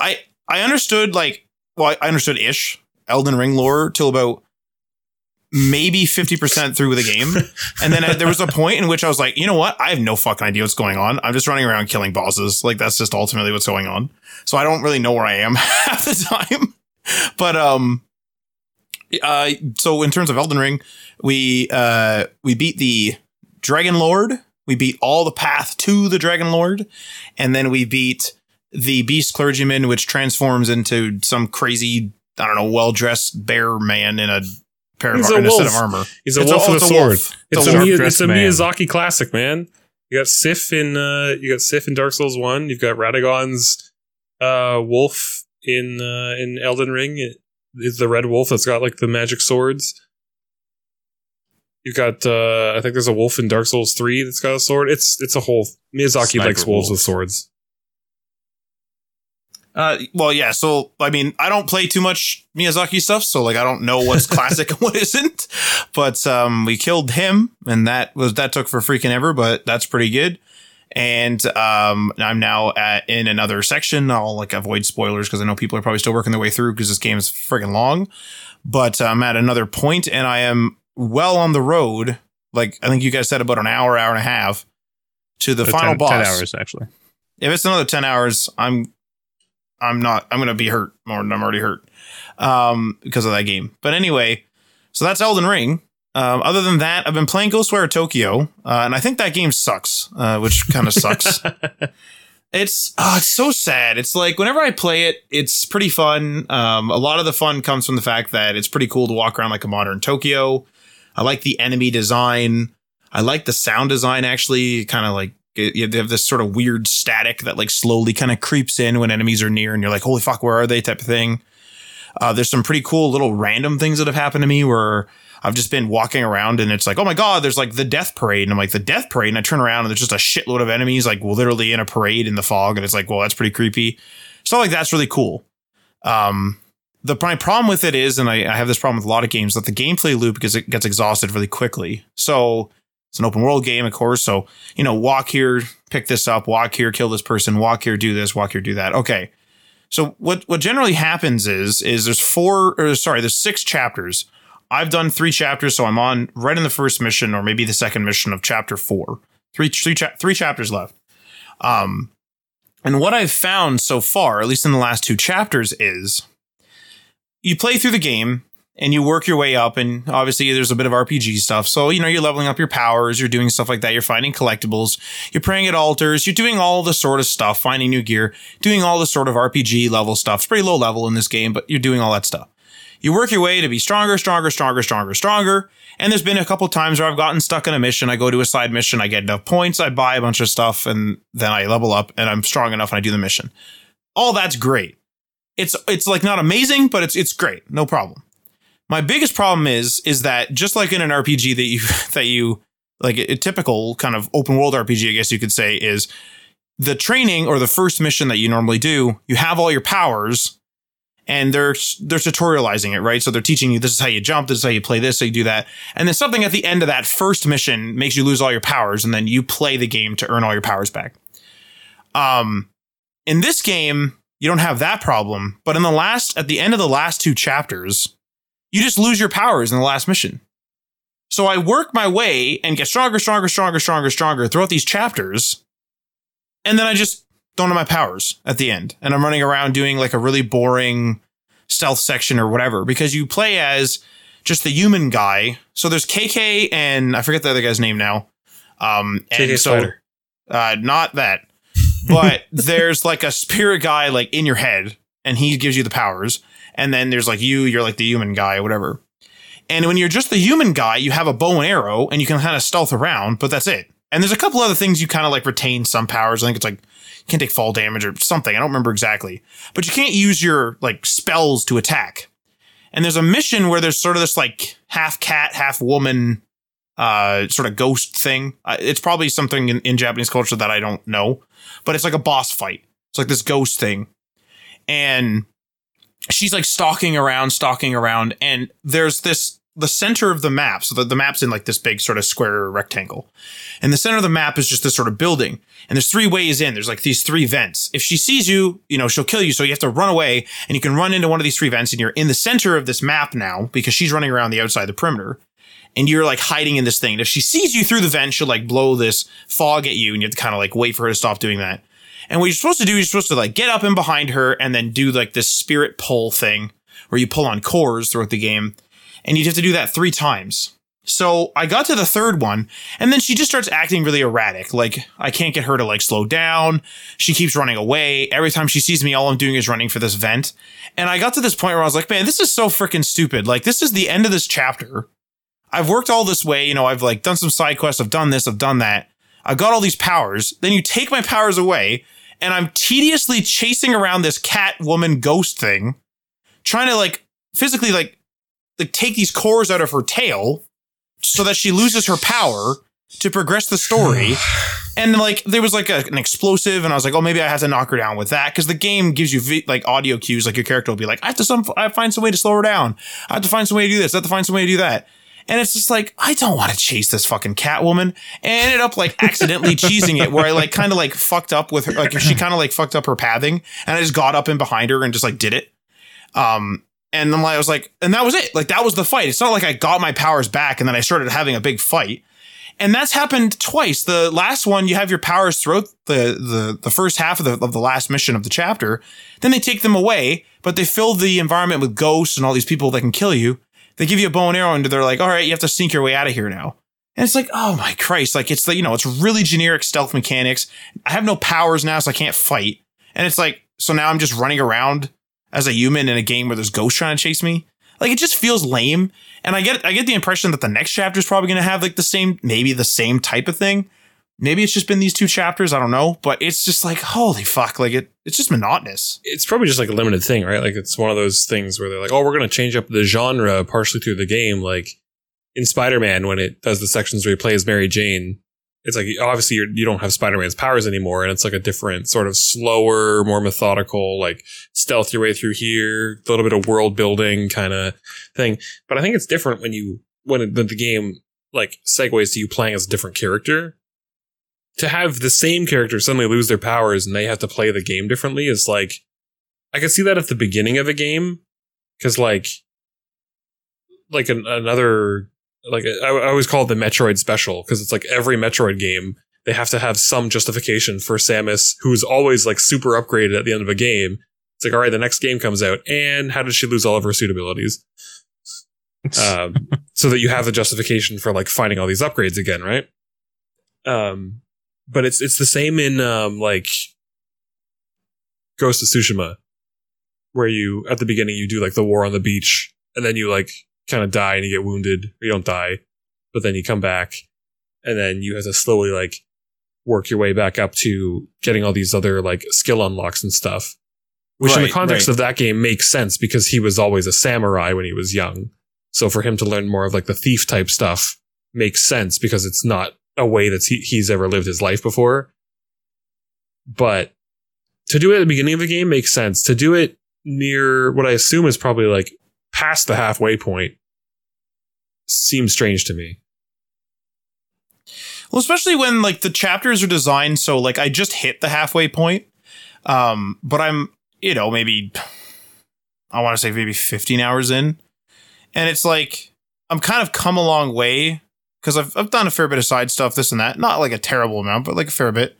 S3: I I understood like well I understood ish Elden Ring lore till about maybe 50% through the game. And then I, there was a point in which I was like, you know what? I have no fucking idea what's going on. I'm just running around killing bosses. Like that's just ultimately what's going on. So I don't really know where I am half the time. But um uh so in terms of Elden Ring, we uh we beat the Dragon Lord. We beat all the path to the Dragon Lord, and then we beat the Beast Clergyman, which transforms into some crazy, I don't know, well dressed bear man in a pair of
S2: He's a
S3: in a set of armor.
S2: He's a
S3: It's
S2: wolf
S3: oh,
S2: with a
S3: it's
S2: sword.
S3: wolf.
S2: It's,
S3: a
S2: a,
S3: wolf.
S2: It's a. Miyazaki classic, man. You got Sif in uh, you got Sif in Dark Souls One. You've got Radagon's uh, wolf in uh, in Elden Ring. It is the red wolf that's got like the magic swords. You've got uh, I think there's a wolf in Dark Souls Three that's got a sword. It's it's a whole Miyazaki
S1: Sniper
S2: likes wolves
S1: wolf.
S2: with swords.
S3: Uh, well, yeah. So, I mean, I don't play too much Miyazaki stuff, so like, I don't know what's classic and what isn't. But um, we killed him, and that was that took for freaking ever, but that's pretty good. And um, I'm now at, in another section. I'll like avoid spoilers because I know people are probably still working their way through because this game is friggin' long. But I'm at another point, and I am well on the road. Like I think you guys said, about an hour, hour and a half to the
S1: Uh,
S3: final
S1: 10,
S3: boss
S1: 10 hours, actually.
S3: if it's another 10 hours i'm i'm not i'm gonna be hurt more than i'm already hurt um, because of that game. But anyway, so that's Elden Ring. Um, other than that, I've been playing Ghostwire Tokyo, uh, and I think that game sucks, uh, which kind of sucks. It's oh, it's so sad. It's like whenever I play it, it's pretty fun. Um, a lot of the fun comes from the fact that it's pretty cool to walk around like a modern Tokyo. I like the enemy design. I like the sound design. Actually, kind of like you have this sort of weird static that like slowly kind of creeps in when enemies are near, and you're like, "Holy fuck, where are they?" type of thing. Uh, there's some pretty cool little random things that have happened to me where I've just been walking around and it's like, oh my God, there's like the death parade. And I'm like, the death parade. And I turn around and there's just a shitload of enemies, like literally in a parade in the fog. And it's like, well, that's pretty creepy. Stuff like that's really cool. Um, the my problem with it is, and I, I have this problem with a lot of games, that the gameplay loop it gets exhausted really quickly. So it's an open world game, of course. So, you know, walk here, pick this up, walk here, kill this person, walk here, do this, walk here, do that. Okay. So what what generally happens is is there's four or sorry, there's six chapters. I've done three chapters, so I'm on right in the first mission or maybe the second mission of chapter four. Three three cha- three chapters left. Um, and what I've found so far, at least in the last two chapters, is you play through the game and you work your way up and obviously there's a bit of RPG stuff. So, you know, you're leveling up your powers, you're doing stuff like that, you're finding collectibles, you're praying at altars, you're doing all the sort of stuff, finding new gear, doing all the sort of RPG level stuff. It's pretty low level in this game, but you're doing all that stuff. You work your way to be stronger, stronger, stronger, stronger, stronger. And there's been a couple times where I've gotten stuck in a mission. I go to a side mission, I get enough points, I buy a bunch of stuff, and then I level up and I'm strong enough and I do the mission. All that's great. It's it's like not amazing, but it's it's great. No problem. My biggest problem is is that just like in an RPG that you that you like a, typical kind of open world RPG, I guess you could say, is the training or the first mission that you normally do, you have all your powers and they're they're tutorializing it, right? So they're teaching you this is how you jump, this is how you play this, so you do that. And then something at the end of that first mission makes you lose all your powers, and then you play the game to earn all your powers back. Um, in this game, you don't have that problem, but in the last at the end of the last two chapters, you just lose your powers in the last mission. So I work my way and get stronger, stronger, stronger, stronger, stronger throughout these chapters. And then I just don't have my powers at the end. And I'm running around doing like a really boring stealth section or whatever because you play as just the human guy. So there's KK and I forget the other guy's name now. Um, and
S2: KK
S3: so, uh, not that, but there's like a spirit guy like in your head and he gives you the powers. And then there's like you, you're like the human guy or whatever. And when you're just the human guy, you have a bow and arrow and you can kind of stealth around, but that's it. And there's a couple other things you kind of like retain some powers. I think it's like you can take fall damage or something. I don't remember exactly, but you can't use your like spells to attack. And there's a mission where there's sort of this like half cat, half woman, uh, sort of ghost thing. Uh, it's probably something in, in Japanese culture that I don't know, but it's like a boss fight. It's like this ghost thing. And she's like stalking around, stalking around, and there's this the center of the map. So the, the map's in like this big sort of square rectangle. And the center of the map is just this sort of building. And there's three ways in. There's like these three vents. If she sees you, you know, she'll kill you. So you have to run away and you can run into one of these three vents and you're in the center of this map now because she's running around the outside of the perimeter. And you're like hiding in this thing. And if she sees you through the vent, she'll like blow this fog at you and you have to kind of like wait for her to stop doing that. And what you're supposed to do, you're supposed to like get up in behind her and then do like this spirit pull thing where you pull on cores throughout the game and you'd have to do that three times. So I got to the third one, and then she just starts acting really erratic. Like I can't get her to like slow down. She keeps running away. Every time she sees me, all I'm doing is running for this vent. And I got to this point where I was like, man, this is so freaking stupid. Like this is the end of this chapter. I've worked all this way, you know, I've like done some side quests, I've done this, I've done that. I've got all these powers. Then you take my powers away, and I'm tediously chasing around this cat woman ghost thing, trying to like physically like like take these cores out of her tail so that she loses her power to progress the story. and like there was like a, an explosive, and I was like, oh, maybe I have to knock her down with that because the game gives you vi- like audio cues. Like your character will be like, I have to some, I have to find some way to slow her down. I have to find some way to do this. I have to find some way to do that. And it's just like, I don't want to chase this fucking Catwoman. And I ended up like accidentally cheesing it where I like kind of like fucked up with her. Like she kind of like fucked up her pathing and I just got up in behind her and just like did it. Um, And then I was like, and that was it. Like that was the fight. It's not like I got my powers back and then I started having a big fight. And that's happened twice. The last one, you have your powers throughout the, the, the first half of the, of the last mission of the chapter. Then they take them away, but they fill the environment with ghosts and all these people that can kill you. They give you a bow and arrow and they're like, all right, you have to sneak your way out of here now. And it's like, oh my Christ. Like it's the, you know, it's really generic stealth mechanics. I have no powers now, so I can't fight. And it's like, so now I'm just running around as a human in a game where there's ghosts trying to chase me. Like it just feels lame. And I get I get the impression that the next chapter is probably to have like the same maybe the same type of thing. Maybe it's just been these two chapters, I don't know, but it's just like holy fuck, like it it's just monotonous.
S2: It's probably just like a limited thing, right? Like it's one of those things where they're like, "Oh, we're going to change up the genre partially through the game." Like in Spider-Man when it does the sections where he plays Mary Jane, it's like obviously you're, you do not have Spider-Man's powers anymore, and it's like a different sort of slower, more methodical, like stealth your way through here, a little bit of world building kind of thing. But I think it's different when you when the game like segues to you playing as a different character. To have the same character suddenly lose their powers and they have to play the game differently is like I could see that at the beginning of a game because like like an, another like I, I always call it the Metroid special because it's like every Metroid game they have to have some justification for Samus, who's always like super upgraded at the end of a game. It's like, all right, the next game comes out, and how did she lose all of her suit abilities? um, so that you have the justification for like finding all these upgrades again, right? Um, but it's it's the same in um like Ghost of Tsushima, where you at the beginning you do like the war on the beach, and then you like kind of die and you get wounded, or you don't die, but then you come back, and then you have to slowly like work your way back up to getting all these other like skill unlocks and stuff. Which right, in the context right. of that game makes sense because he was always a samurai when he was young. So for him to learn more of like the thief type stuff makes sense because it's not a way that he, he's ever lived his life before. But to do it at the beginning of the game makes sense. To do it near what I assume is probably like past the halfway point seems strange to me.
S3: Well, especially when like the chapters are designed so like I just hit the halfway point. Um, but I'm, you know, maybe I want to say maybe 15 hours in. And it's like I'm kind of come a long way because I've I've done a fair bit of side stuff, this and that. Not like a terrible amount, but like a fair bit.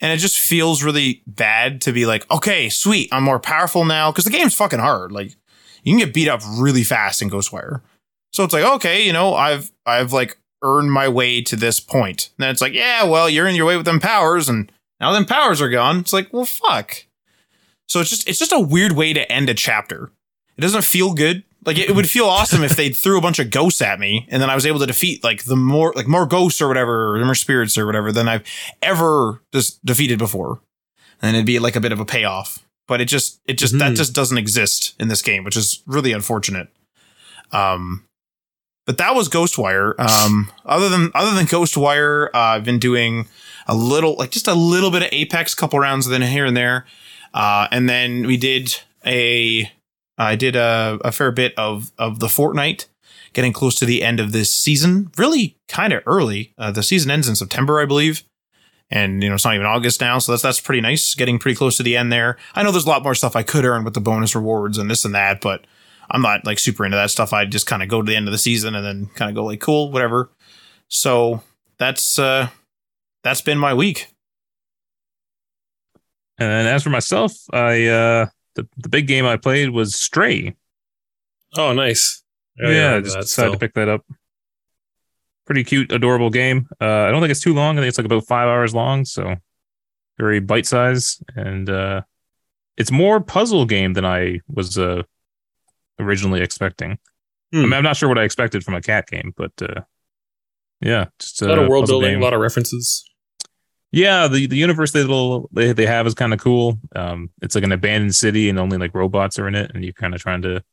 S3: And it just feels really bad to be like, okay, sweet, I'm more powerful now because the game's fucking hard. Like you can get beat up really fast in Ghostwire. So it's like, okay, you know, I've I've like earned my way to this point. And then it's like, yeah, well, you're in your way with them powers, and now them powers are gone. It's like, well, fuck. So it's just it's just a weird way to end a chapter. It doesn't feel good. Like it, it would feel awesome if they threw a bunch of ghosts at me, and then I was able to defeat like the more like more ghosts or whatever, or more spirits or whatever than I've ever just defeated before. And it'd be like a bit of a payoff. But it just it just mm-hmm. that just doesn't exist in this game, which is really unfortunate. Um, but that was Ghostwire. Um, other than other than Ghostwire, uh, I've been doing a little, like just a little bit of Apex, a couple rounds, then here and there, uh, and then we did a, I did a, a fair bit of of the Fortnite, getting close to the end of this season. Really, kind of early. Uh, the season ends in September, I believe, and you know it's not even August now, so that's that's pretty nice. Getting pretty close to the end there. I know there's a lot more stuff I could earn with the bonus rewards and this and that, but I'm not like super into that stuff. I just kind of go to the end of the season and then kind of go like, cool, whatever. So that's uh that's been my week.
S1: And as for myself, I uh the, the big game I played was Stray.
S2: Oh, nice.
S1: Oh, yeah, yeah, I just decided still. to pick that up. Pretty cute, adorable game. Uh, I don't think it's too long. I think it's like about five hours long, so very bite size, and uh, it's more puzzle game than I was uh, originally expecting. Hmm. I mean, I'm not sure what I expected from a cat game, but uh, yeah, just
S2: a lot of world building, game. a lot of references.
S1: Yeah, the, the universe they little they, they have is kind of cool. Um, it's like an abandoned city, and only like robots are in it, and you're kind of trying to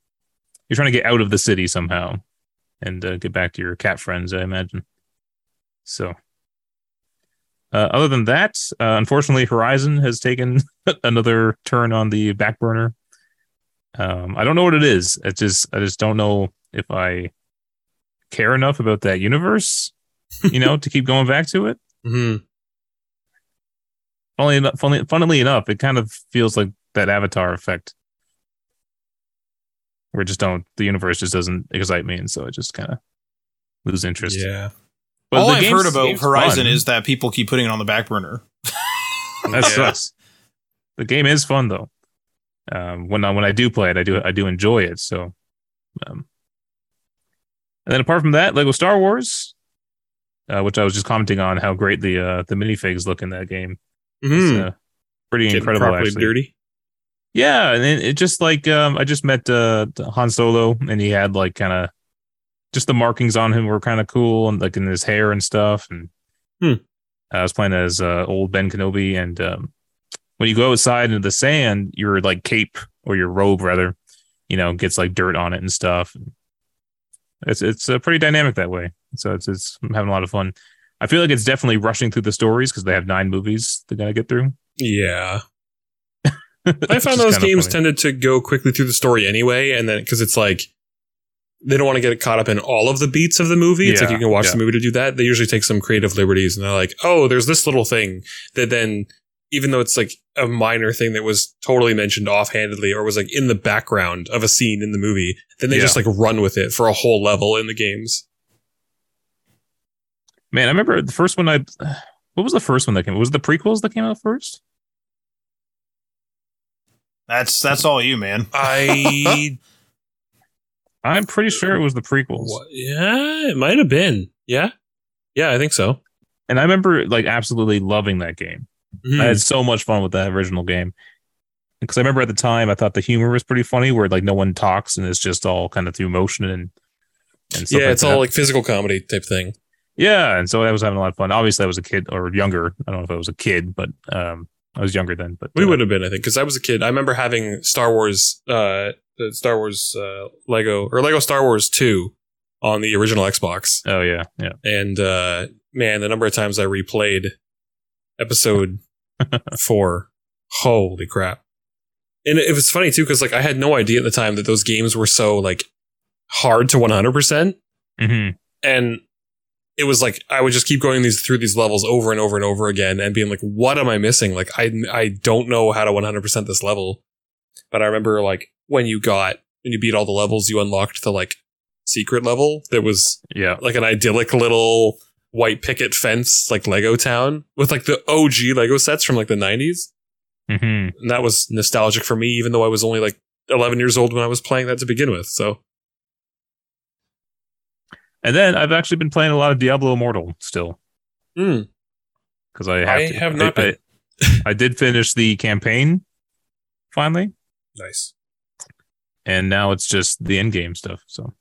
S1: you're trying to get out of the city somehow and uh, get back to your cat friends, I imagine. So, uh, other than that, uh, unfortunately, Horizon has taken another turn on the back burner. Um, I don't know what it is. It just I just don't know if I care enough about that universe, you know, to keep going back to it.
S2: Mm-hmm.
S1: Funnily enough, funnily, funnily enough, it kind of feels like that Avatar effect, where it just don't the universe just doesn't excite me, and so I just kind of lose interest.
S2: Yeah.
S1: But
S3: All
S1: the
S3: I've heard about Horizon
S1: fun.
S3: is that people keep putting it on the back burner.
S1: that
S2: Yeah.
S1: sucks. The game is fun though. Um, when I when I do play it, I do I do enjoy it. So, um, and then apart from that, Lego Star Wars, uh, which I was just commenting on how great the uh, the minifigs look in that game. It's,
S2: Mhm.
S1: uh, pretty
S2: Getting
S1: incredible,
S2: properly
S1: actually.
S2: dirty.
S1: Yeah, and it, it just like um, I just met uh, Han Solo, and he had like kind of just the markings on him were kind of cool, and like in his hair and stuff. And
S2: Hmm.
S1: I was playing as uh, old Ben Kenobi, and um, when you go outside into the sand, your like cape or your robe rather, you know, gets like dirt on it and stuff. It's it's uh, pretty dynamic that way. So it's it's I'm having a lot of fun. I feel like it's definitely rushing through the stories because they have nine movies they gotta get through.
S2: Yeah. I found those games
S1: funny.
S2: tended to go quickly through the story anyway, and then because it's like they don't want to get caught up in all of the beats of the movie. It's like you can watch
S1: yeah.
S2: the movie to do that. They usually take some creative liberties, and they're like, "Oh, there's this little thing that then." Even though it's like a minor thing that was totally mentioned offhandedly or was like in the background of a scene in the movie, then they
S1: Yeah.
S2: just like run with it for a whole level in the games.
S1: Man, I remember the first one I what was the first one that came? Was it the prequels that came out first?
S3: That's that's all you, man.
S2: I
S1: I'm pretty sure it was the prequels.
S2: What? Yeah, it might have been. Yeah. Yeah, I think so.
S1: And I remember like absolutely loving that game.
S2: Mhm.
S1: I had so much fun with that original game. Because I remember at the time I thought the humor was pretty funny where like no one talks and it's just all kind of through motion and and stuff
S2: yeah,
S1: like
S2: it's
S1: that.
S2: all like physical comedy type thing.
S1: Yeah, and so I was having a lot of fun. Obviously I was a kid or younger. I don't know if I was a kid, but um I was younger then, but
S2: We
S1: uh,
S2: would have been, I think, because I was a kid. I remember having Star Wars, uh, the Star Wars uh, Lego or Lego Star Wars Two on the original Xbox,
S1: Oh yeah, yeah.
S2: and uh, man, the number of times I replayed Episode Four, holy crap! And it was funny too because like I had no idea at the time that those games were so like hard to one hundred percent.
S1: hmm
S2: and it was like I would just keep going these through these levels over and over and over again and being like, what am I missing? Like I I don't know how to 100% this level. But I remember like when you got when you beat all the levels, you unlocked the like secret level that was
S1: Yeah.
S2: like an idyllic little white picket fence like Lego town with like the OG Lego sets from like the 90s.
S1: hmm
S2: And that was nostalgic for me even though I was only like 11 years old when I was playing that to begin with. So
S1: And then I've actually been playing a lot of Diablo Immortal still.
S2: mm,
S1: Because I have,
S2: I
S1: to.
S2: have not
S1: I,
S2: been.
S1: I, I did finish the campaign finally,
S2: nice.
S1: and now it's just the end game stuff. So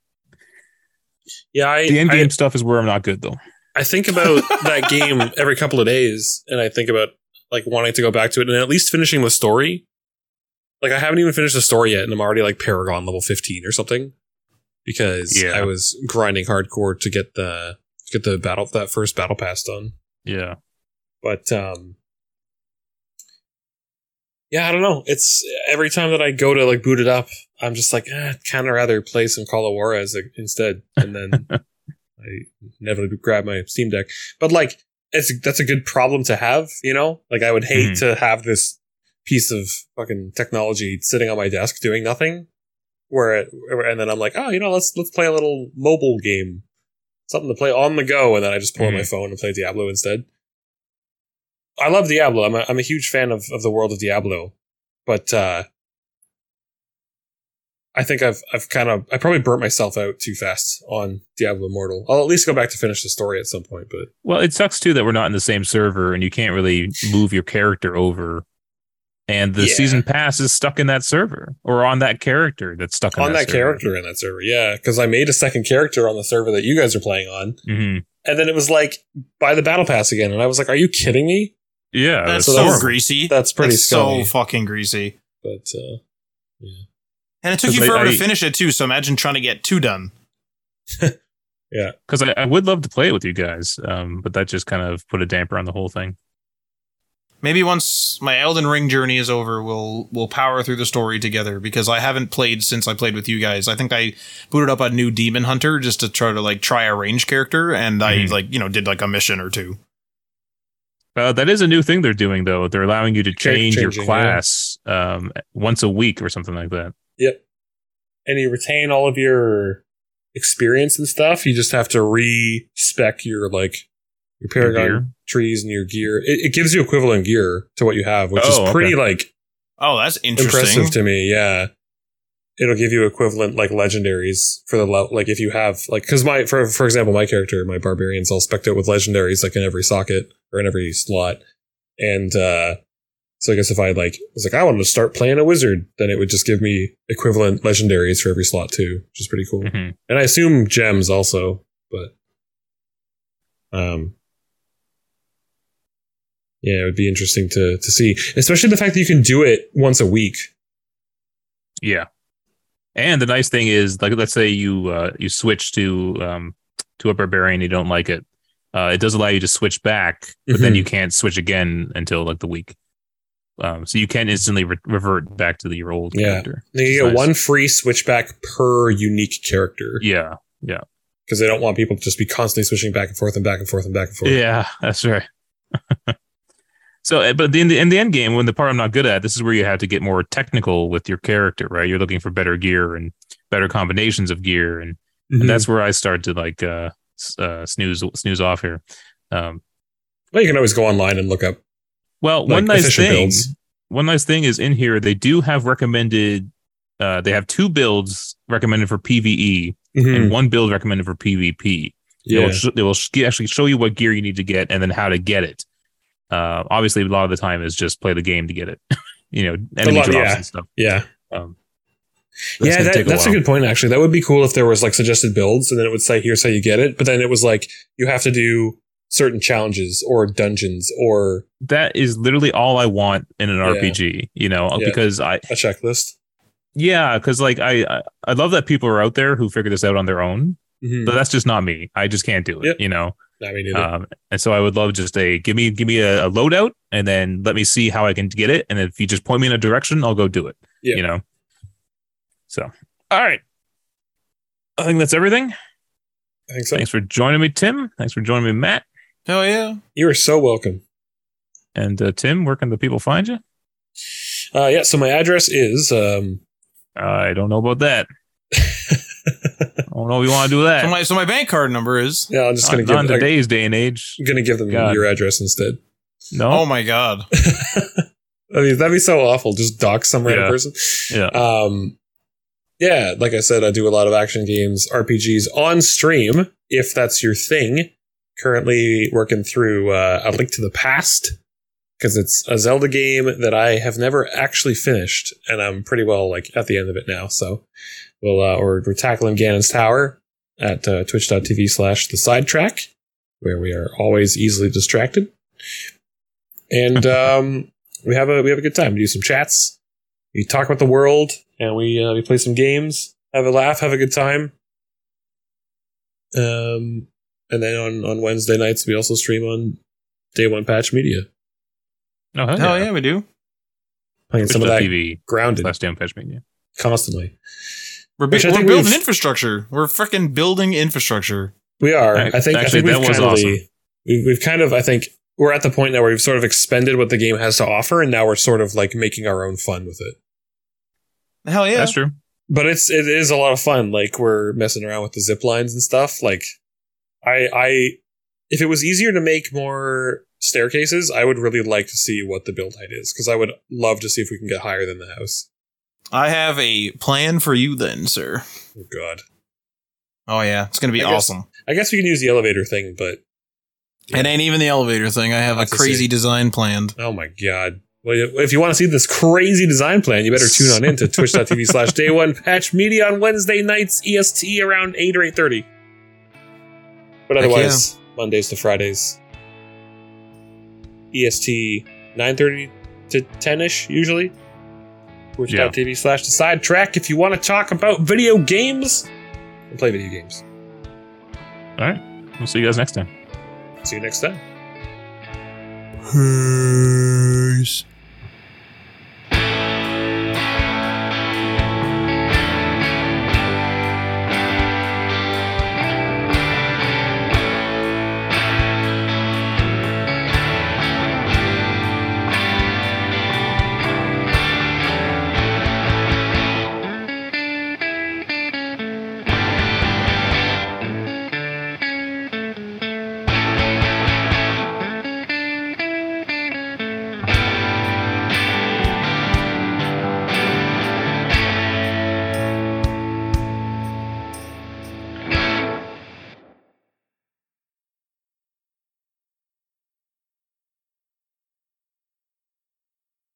S2: Yeah, I
S1: the end
S2: I-
S1: game stuff is where I'm not good though.
S2: I think about that game every couple of days, and I think about like wanting to go back to it and at least finishing the story. Like I haven't even finished the story yet, and I'm already like Paragon level 15 or something because
S1: Yeah.
S2: I was grinding hardcore to get the get the battle that first battle pass done.
S1: Yeah.
S2: But um, yeah, I don't know. It's every time that I go to like boot it up, I'm just like, eh, kind of rather play some Call of Juarez instead, and then I inevitably grab my Steam Deck. But like, it's that's a good problem to have, you know. Like, I would hate
S1: Mhm.
S2: to have this piece of fucking technology sitting on my desk doing nothing. Where it, and then I'm like, oh, you know, let's let's play a little mobile game, something to play on the go, and then I just pull out my phone and play Diablo instead. I love Diablo. I'm a, I'm a huge fan of, of the world of Diablo, but uh, I think I've I've kind of I probably burnt myself out too fast on Diablo Immortal. I'll at least go back to finish the story at some point, but
S1: Well, it sucks too that we're not in the same server and you can't really move your character over. And the
S2: Yeah.
S1: season pass is stuck in that server or on that character that's stuck in
S2: on that,
S1: server.
S2: character in that server, yeah, because I made a second character on the server that you guys are playing on,
S1: Mhm.
S2: and then it was like buy the battle pass again, and I was like, are you kidding me?
S1: Yeah,
S3: That's
S2: so
S3: so,
S2: that's-
S3: greasy.
S2: That's pretty
S3: That's so fucking greasy.
S2: but uh, yeah,
S3: And it took you
S1: I-
S3: forever
S1: I-
S3: to finish it too. So imagine trying to get two done.
S1: Yeah, because I, I would love to play it with you guys, um, but that just kind of put a damper on the whole thing.
S3: Maybe once my Elden Ring journey is over, we'll we'll power through the story together because I haven't played since I played with you guys. I think I booted up a new Demon Hunter just to try to like try a range character, and I
S1: Mhm.
S3: like you know did like a mission or two.
S1: Uh, that is a new thing they're doing, though. They're allowing you to change your
S2: changing,
S1: class um, once a week or something like that.
S2: Yep. and you retain all of your experience and stuff. You just have to re-spec your like your Paragon trees and your gear. It, it gives you equivalent gear to what you have, which
S1: Oh,
S2: is pretty
S1: okay.
S2: like
S3: Oh, that's interesting.
S2: impressive to me. Yeah, it'll give you equivalent like legendaries for the level. Like if you have like because my for for example, my character, my barbarians, all specced out with legendaries like in every socket or in every slot, and uh so I guess if I like was like I wanted to start playing a wizard, then it would just give me equivalent legendaries for every slot too, which is pretty cool.
S1: Mhm.
S2: And I assume gems also, but um. Yeah, it would be interesting to to see, especially the fact that you can do it once a week.
S1: Yeah. And the nice thing is, like, let's say you uh, you switch to um, to a barbarian, you don't like it. Uh, it does allow you to switch back, but then
S2: Mhm.
S1: you can't switch again until like the week. Um, so you can instantly re- revert back to the, your old
S2: Yeah.
S1: character.
S2: Then you get
S1: nice.
S2: one free switchback per unique character
S1: Yeah, Yeah,
S2: because they don't want people to just be constantly switching back and forth and back and forth and back and forth.
S1: yeah, that's right. so, uh, but in the in the end game, when the part I'm not good at, this is where you have to get more technical with your character, right? You're looking for better gear and better combinations of gear, and
S2: Mhm.
S1: and that's where I start to like uh, uh snooze snooze off here. Um,
S2: well, you can always go online and look up.
S1: well,
S2: Like
S1: one nice thing,
S2: builds.
S1: one nice thing is in here they do have recommended. Uh, they have two builds recommended for PVE
S2: Mhm.
S1: and one build recommended for PvP. They
S2: Yeah,
S1: will, sh- they will sh- actually show you what gear you need to get and then how to get it. Uh, obviously, a lot of the time is just play the game to get it. you know, enemy
S2: lot-
S1: drops
S2: yeah.
S1: and stuff.
S2: yeah,
S1: Um, that's
S2: yeah. That,
S1: take
S2: that's a, good point. Actually, that would be cool if there was like suggested builds, and then it would say, "Here's how you get it." But then it was like you have to do certain challenges or dungeons or
S1: That is literally all I want in an
S2: Yeah.
S1: RPG. You know,
S2: Yeah.
S1: because I
S2: a checklist.
S1: yeah, because like I I- I love that people are out there who figure this out on their own,
S2: Mhm.
S1: but that's just not me. I just can't do it.
S2: Yep.
S1: You know.
S2: I mean, either.
S1: Um, and so I would love just a give me give me a, a loadout and then let me see how I can get it. And if you just point me in a direction, I'll go do it.
S2: Yeah.
S1: You know. So all right. I think that's everything.
S2: I think so.
S1: Thanks for joining me, Tim. Thanks for joining me, Matt.
S3: Hell yeah.
S2: You are so welcome.
S1: And uh, Tim, where can the people find you?
S2: Uh, yeah. So my address is um,
S1: I don't know about that. I don't know if you want to do that.
S3: So my so my bank card number is.
S2: yeah. I'm just gonna
S1: not
S2: give.
S1: in
S2: I'm
S1: today's day and age.
S2: I'm gonna give them
S1: God.
S2: your address instead.
S1: No.
S3: Oh my god.
S2: I mean, that'd be so awful. Just dock some random
S1: Yeah.
S2: person.
S1: yeah.
S2: Um, yeah, like I said, I do a lot of action games, RPGs on stream, if that's your thing. Currently working through uh, A Link to the Past, because it's a Zelda game that I have never actually finished, and I'm pretty well like at the end of it now. So we'll uh, or we're tackling Ganon's Tower at uh, twitch.tv slash the sidetrack, where we are always easily distracted. And um, we have a we have a good time. We do some chats, we talk about the world, and we uh, we play some games, have a laugh, have a good time. Um, and then on on Wednesday nights we also stream on Day One Patch Media,
S1: Oh, hell
S3: Hell
S1: yeah.
S3: yeah, we do.
S2: playing some of that
S1: TV
S2: grounded
S1: slash damn patch media.
S2: constantly.
S3: We're, bi- we're building
S2: we've-
S3: infrastructure. We're freaking building infrastructure.
S2: We are.
S1: Right.
S2: I think. I
S1: Actually,
S2: think we've
S1: that was
S2: kind of
S1: awesome.
S2: we've, we've kind of. I think we're at the point now where we've sort of expended what the game has to offer, and now we're sort of like making our own fun with it.
S3: Hell yeah.
S1: That's true.
S2: but it's it is a lot of fun. Like we're messing around with the zip lines and stuff. Like I I if it was easier to make more staircases, I would really like to see what the build height is because I would love to see if we can get higher than the house.
S3: I have a plan for you then, sir.
S2: Oh god.
S3: Oh yeah, it's gonna be
S2: I guess-
S3: awesome.
S2: I guess we can use the elevator thing, but
S3: It ain't even the elevator thing. I have a crazy design planned.
S2: oh my god. Well, if you want to see this crazy design plan, you better tune on in to twitch.tv slash day one patch media on Wednesday nights EST around 8 or 8.30. But otherwise, Mondays to Fridays. EST 9.30 to 10ish usually. Twitch.tv slash the sidetrack if you want to talk about video games and play video games.
S1: All right. We'll see you guys next time.
S2: See you next time.
S3: Peace.